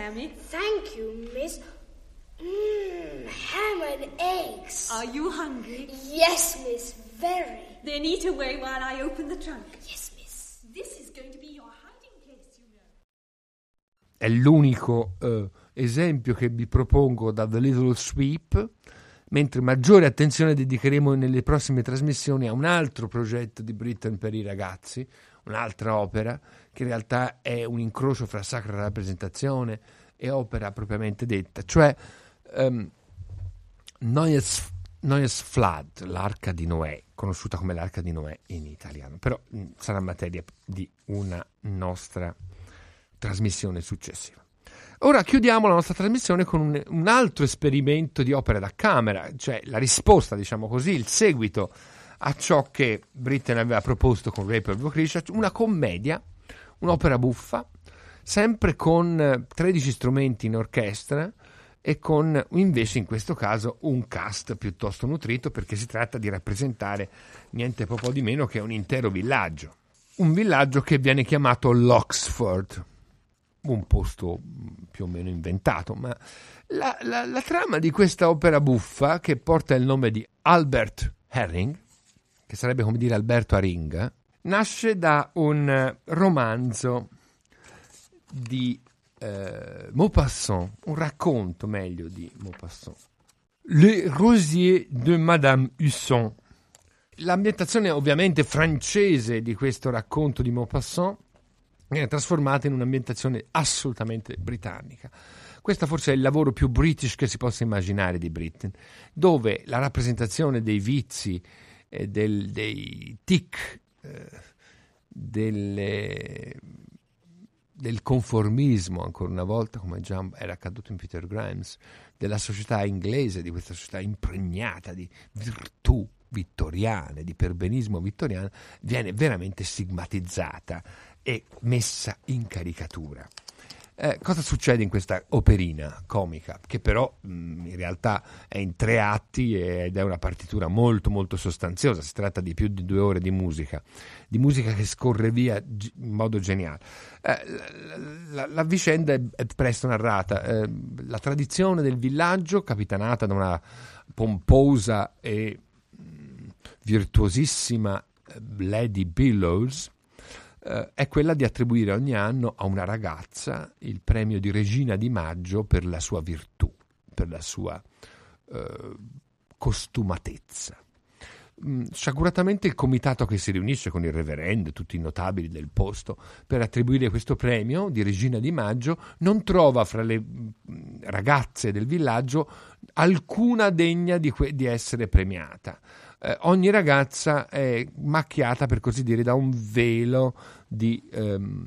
S3: Sammy.
S4: Thank you, miss. Mmm, ham and eggs.
S3: Are you hungry?
S4: Yes, miss, very.
S3: Then eat away while I open the trunk.
S4: Yes, miss.
S3: This is going to be your hiding place, you know.
S2: È l'unico eh, esempio che vi propongo da The Little Sweep, mentre maggiore attenzione dedicheremo nelle prossime trasmissioni a un altro progetto di Britain per i ragazzi, un'altra opera che in realtà è un incrocio fra sacra rappresentazione e opera propriamente detta, cioè um, Neues, Neues Flood, l'arca di Noè, conosciuta come l'arca di Noè in italiano, però mh, sarà materia di una nostra trasmissione successiva. Ora chiudiamo la nostra trasmissione con un, un, altro esperimento di opera da camera, cioè la risposta, diciamo così, il seguito a ciò che Britten aveva proposto con Rape of Lucretia, una commedia, un'opera buffa, sempre con 13 strumenti in orchestra e con invece in questo caso un cast piuttosto nutrito perché si tratta di rappresentare niente poco di meno che un intero villaggio. Un villaggio che viene chiamato Loxford un posto più o meno inventato, ma la, la, la, trama di questa opera buffa, che porta il nome di Albert Herring, che sarebbe come dire Alberto Aringa, nasce da un romanzo di eh, Maupassant, un racconto meglio di Maupassant. Le Rosier de Madame Husson. L'ambientazione ovviamente francese di questo racconto di Maupassant viene trasformata in un'ambientazione assolutamente britannica. Questo forse è il lavoro più british che si possa immaginare di Britain, dove la rappresentazione dei vizi, eh, del, dei tic, eh, delle, del conformismo, ancora una volta, come già era accaduto in Peter Grimes, della società inglese, di questa società impregnata di virtù vittoriane, di perbenismo vittoriano, viene veramente stigmatizzata e messa in caricatura. Eh, cosa succede in questa operina comica, che però mh, mm, in realtà è in tre atti ed è una partitura molto molto sostanziosa, si tratta di più di due ore di musica, di musica che scorre via in modo geniale. Eh, la, la, la, vicenda è, è presto narrata, eh, la tradizione del villaggio, capitanata da una pomposa e mm, virtuosissima Lady Billows, eh, è quella di attribuire ogni anno a una ragazza il premio di regina di maggio per la sua virtù, per la sua eh, costumatezza. Mm, il comitato che si riunisce con il reverendo tutti i notabili del posto per attribuire questo premio di regina di maggio non trova fra le mm, ragazze del villaggio alcuna degna di, que- di essere premiata eh, ogni ragazza è macchiata, per così dire, da un velo di ehm,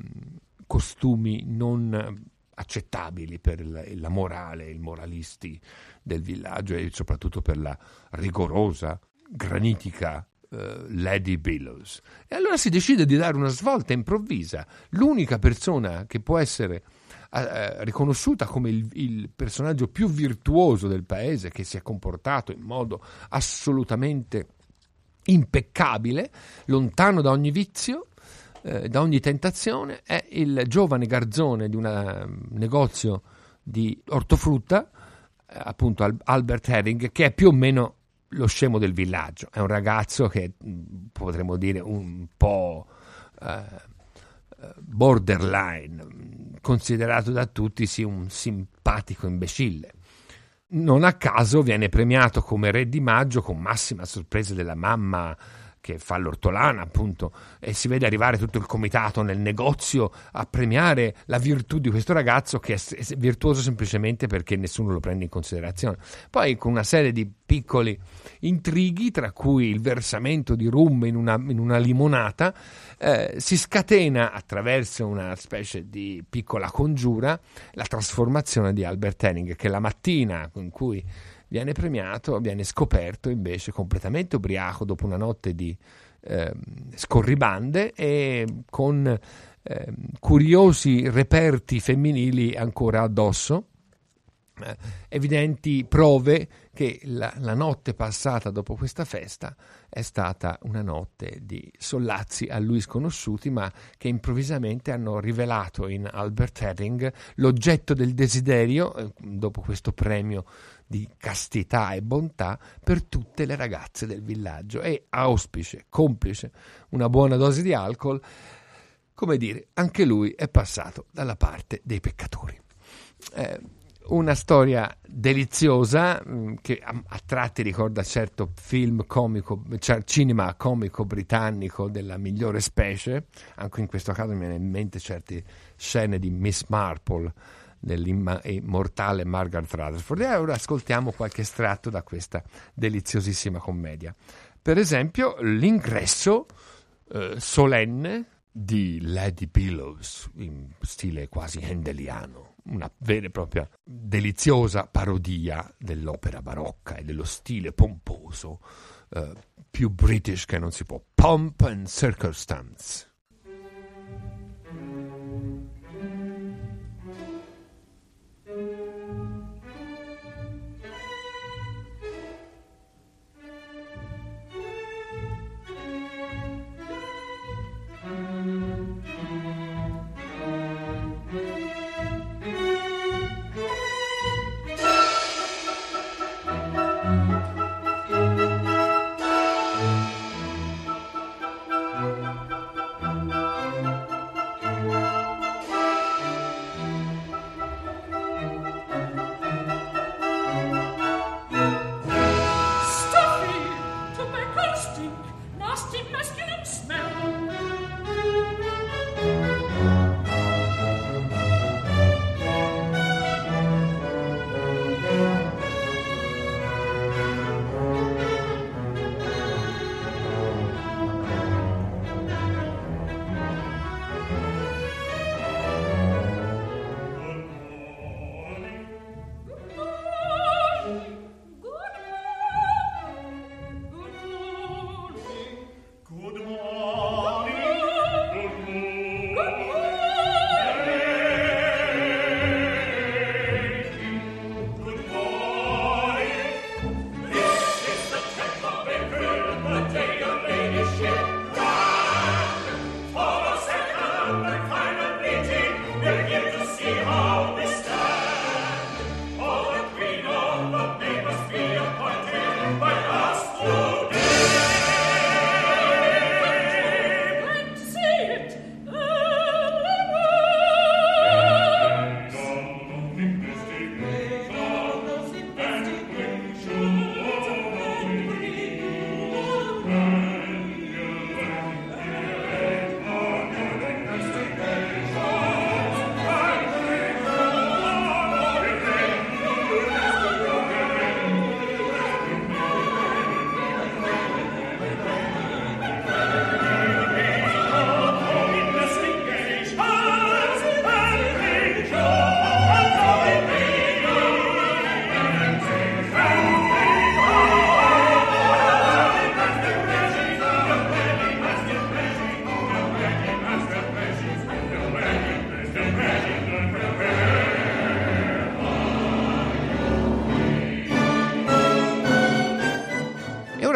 S2: costumi non accettabili per la, morale, i moralisti del villaggio e soprattutto per la rigorosa, granitica Uh, Lady Billows. E allora si decide di dare una svolta improvvisa. L'unica persona che può essere uh, riconosciuta come il, il, personaggio più virtuoso del paese, che si è comportato in modo assolutamente impeccabile, lontano da ogni vizio, uh, da ogni tentazione, è il giovane garzone di un um, negozio di ortofrutta, appunto Albert Herring, che è più o meno lo scemo del villaggio. È un ragazzo che potremmo dire un po' borderline, considerato da tutti sì un simpatico imbecille. Non a caso viene premiato come re di maggio con massima sorpresa della mamma che fa l'ortolana, appunto, e si vede arrivare tutto il comitato nel negozio a premiare la virtù di questo ragazzo che è virtuoso semplicemente perché nessuno lo prende in considerazione. Poi con una serie di piccoli intrighi, tra cui il versamento di rum in una, in una limonata, eh, si scatena attraverso una specie di piccola congiura la trasformazione di Albert Henning, che la mattina in cui viene premiato, viene scoperto invece completamente ubriaco dopo una notte di eh, scorribande e con eh, curiosi reperti femminili ancora addosso. Eh, evidenti prove che la, la, notte passata dopo questa festa è stata una notte di sollazzi a lui sconosciuti, ma che improvvisamente hanno rivelato in Albert Herring l'oggetto del desiderio, eh, dopo questo premio di castità e bontà, per tutte le ragazze del villaggio. E auspice, complice, una buona dose di alcol, come dire, anche lui è passato dalla parte dei peccatori. Eh, una storia deliziosa mm, che a, tratti ricorda certo film comico, cioè cinema comico britannico della migliore specie, anche in questo caso mi viene in mente certe scene di Miss Marple dell'immortale Margaret Rutherford e ora ascoltiamo qualche estratto da questa deliziosissima commedia. Per esempio l'ingresso eh, solenne di Lady Pillows in stile quasi hendeliano una vera e propria deliziosa parodia dell'opera barocca e dello stile pomposo eh, più british che non si può. Pomp and Circumstance.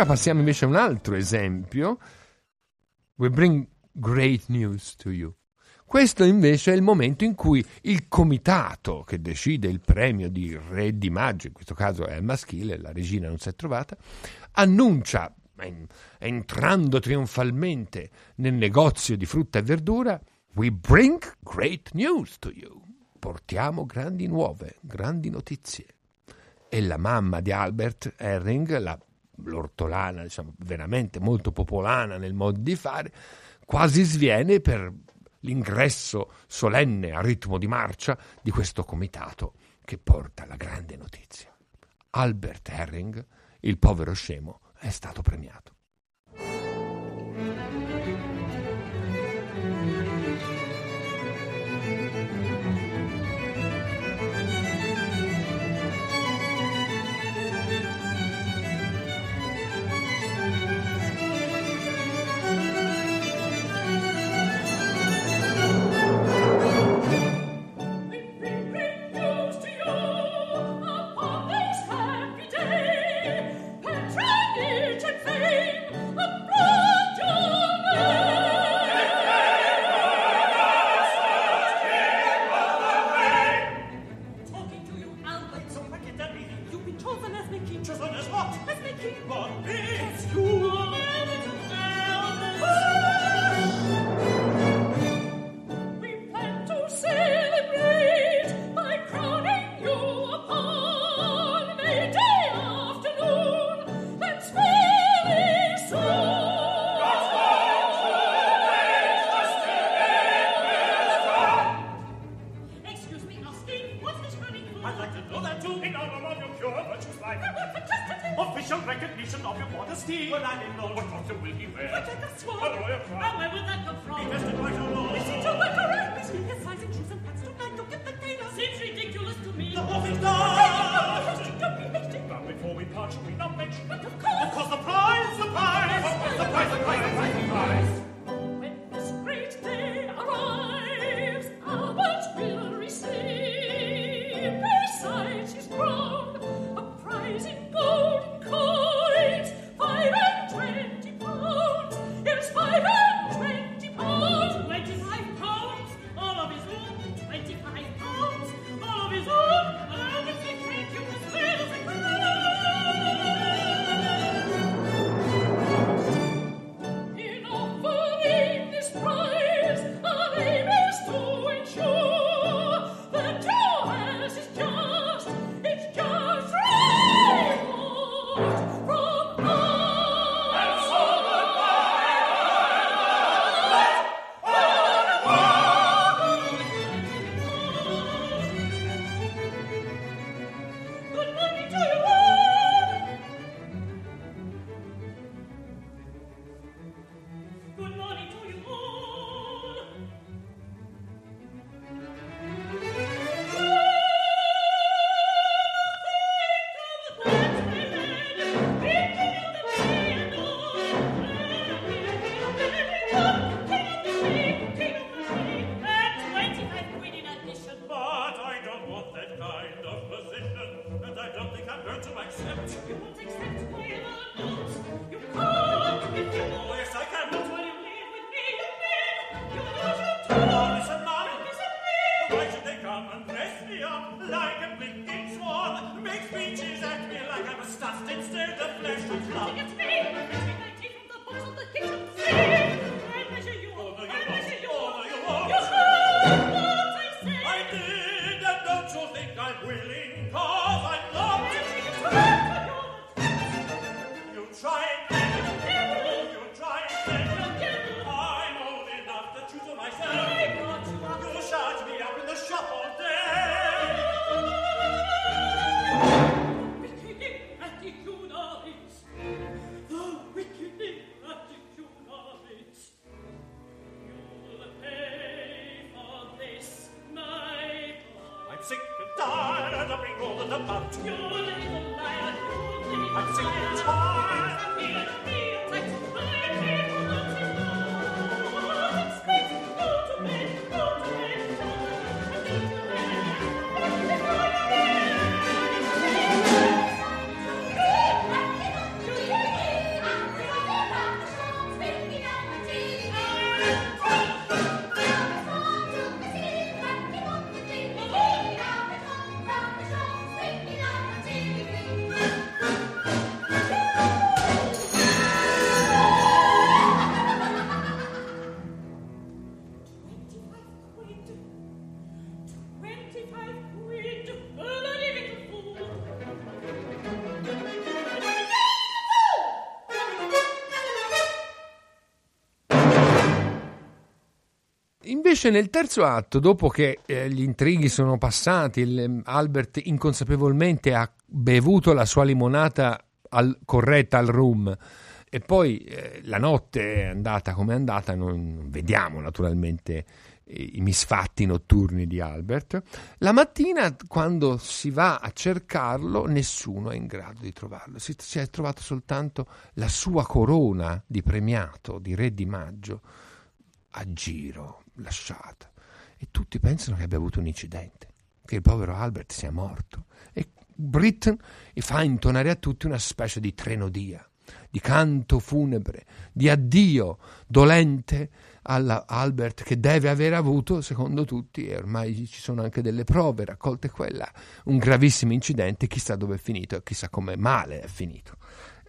S2: Passiamo invece a un altro esempio. We bring great news to you. Questo invece è il momento in cui il comitato che decide il premio di Re di Maggio, in questo caso è il maschile, la regina non si è trovata, annuncia, entrando trionfalmente nel negozio di frutta e verdura, We bring great news to you. Portiamo grandi nuove, grandi notizie. E la mamma di Albert Herring, la l'ortolana, diciamo, veramente molto popolana nel modo di fare, quasi sviene per l'ingresso solenne a ritmo di marcia di questo comitato che porta la grande notizia. Albert Herring, il povero scemo, è stato premiato.
S3: partion
S2: Invece nel terzo atto, dopo che eh, gli intrighi sono passati, il- Albert inconsapevolmente ha bevuto la sua limonata al- corretta al rum e poi eh, la notte è andata come è andata, non vediamo naturalmente eh, i misfatti notturni di Albert. La mattina, quando si va a cercarlo, nessuno è in grado di trovarlo. Si, si è trovato soltanto la sua corona di premiato, di re di maggio, a giro, lasciata. E tutti pensano che abbia avuto un incidente, che il povero Albert sia morto. E Britton fa intonare a tutti una specie di trenodia, di canto funebre, di addio dolente alla Albert che deve aver avuto, secondo tutti, e ormai ci sono anche delle prove raccolte quella, un gravissimo incidente, chissà dove è finito e chissà come male è finito.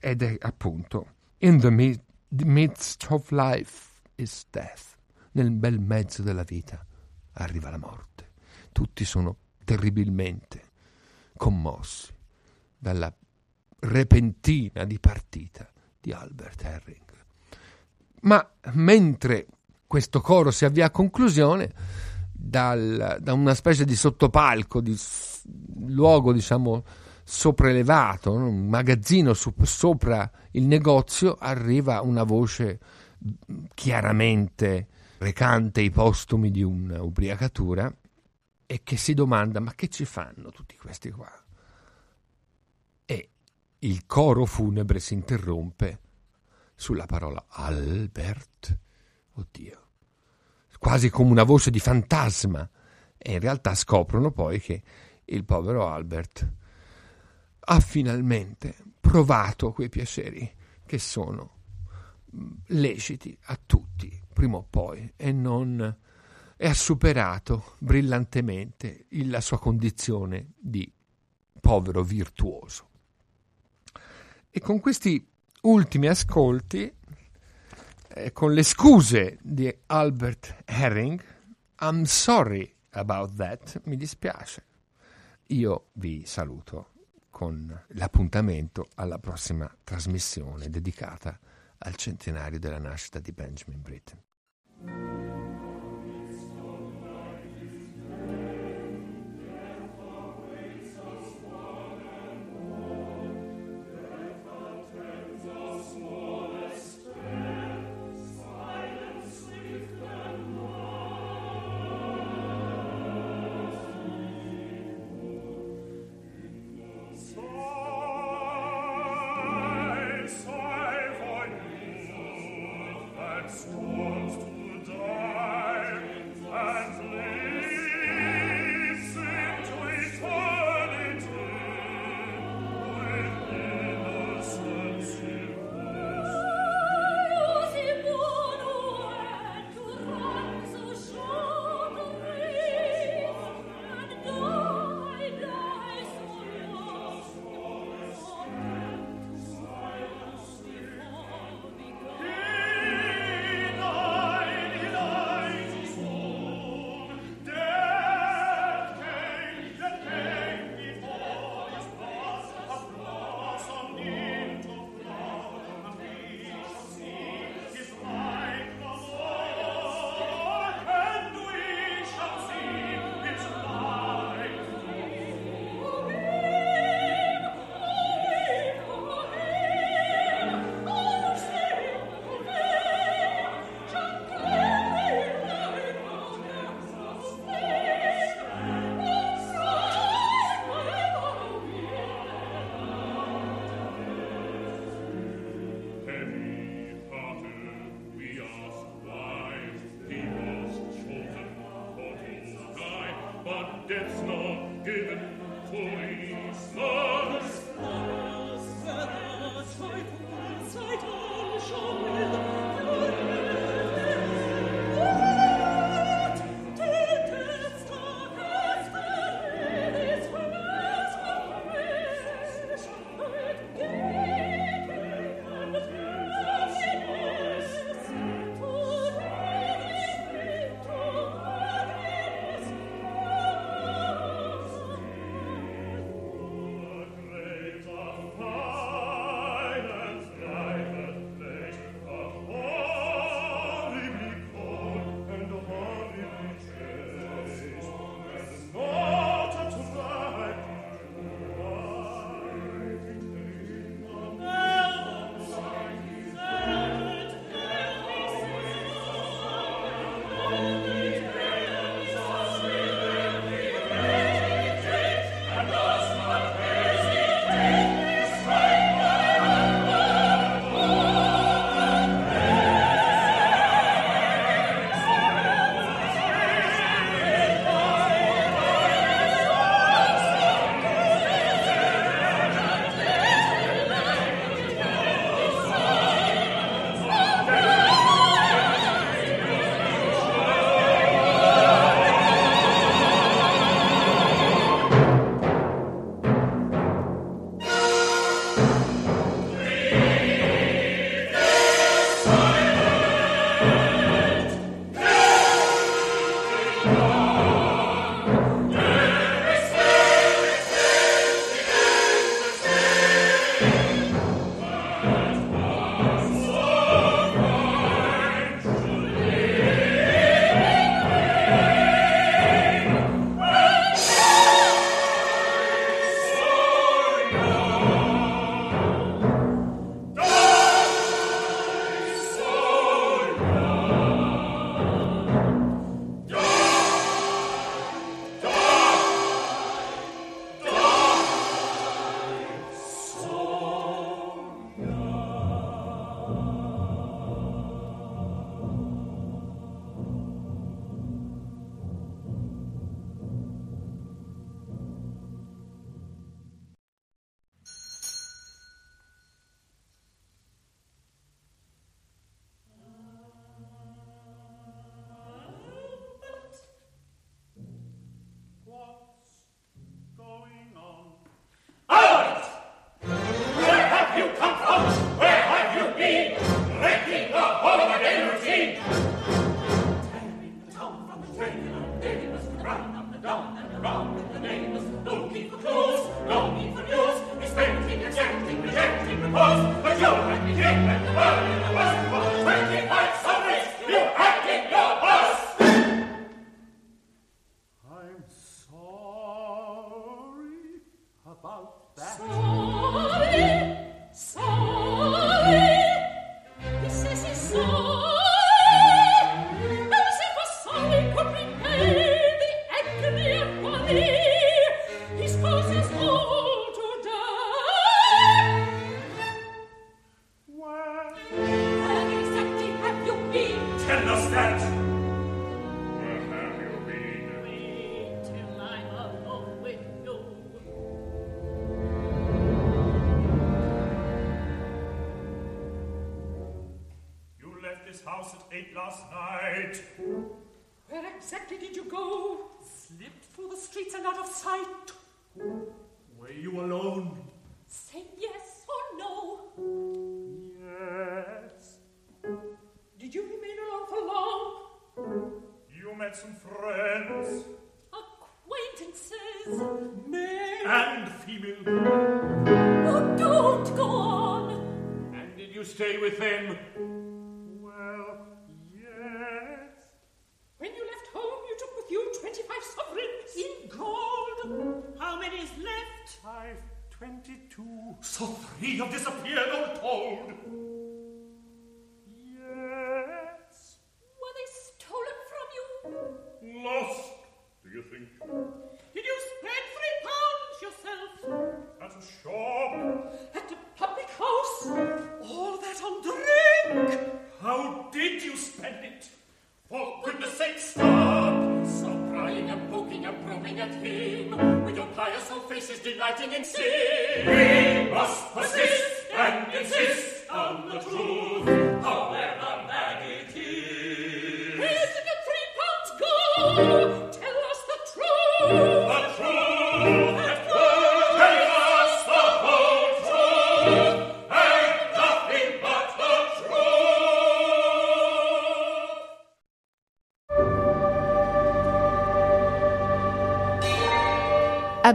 S2: Ed è appunto in the mid- midst of life is death. Nel bel mezzo della vita arriva la morte. Tutti sono terribilmente commossi dalla repentina dipartita di Albert Herring. Ma mentre questo coro si avvia a conclusione, dal- da una specie di sottopalco, di luogo diciamo sopraelevato, un magazzino su, sopra il negozio, arriva una voce chiaramente recante i postumi di un'ubriacatura e che si domanda ma che ci fanno tutti questi qua? E il coro funebre si interrompe sulla parola Albert. Oddio. Quasi come una voce di fantasma. E in realtà scoprono poi che il povero Albert ha finalmente provato quei piaceri che sono mm, leciti a tutti, prima o poi, e non e ha superato brillantemente la sua condizione di povero virtuoso. E con questi ultimi ascolti, eh, con le scuse di Albert Herring, I'm sorry about that, mi dispiace. Io vi saluto con l'appuntamento alla prossima trasmissione dedicata al centenario della nascita di Benjamin Britten.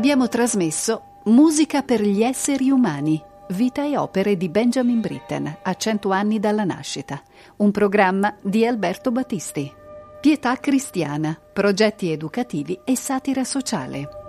S5: Abbiamo trasmesso Musica per gli esseri umani, vita e opere di Benjamin Britten a cento anni dalla nascita, un programma di Alberto Battisti. Pietà cristiana, progetti educativi e satira sociale.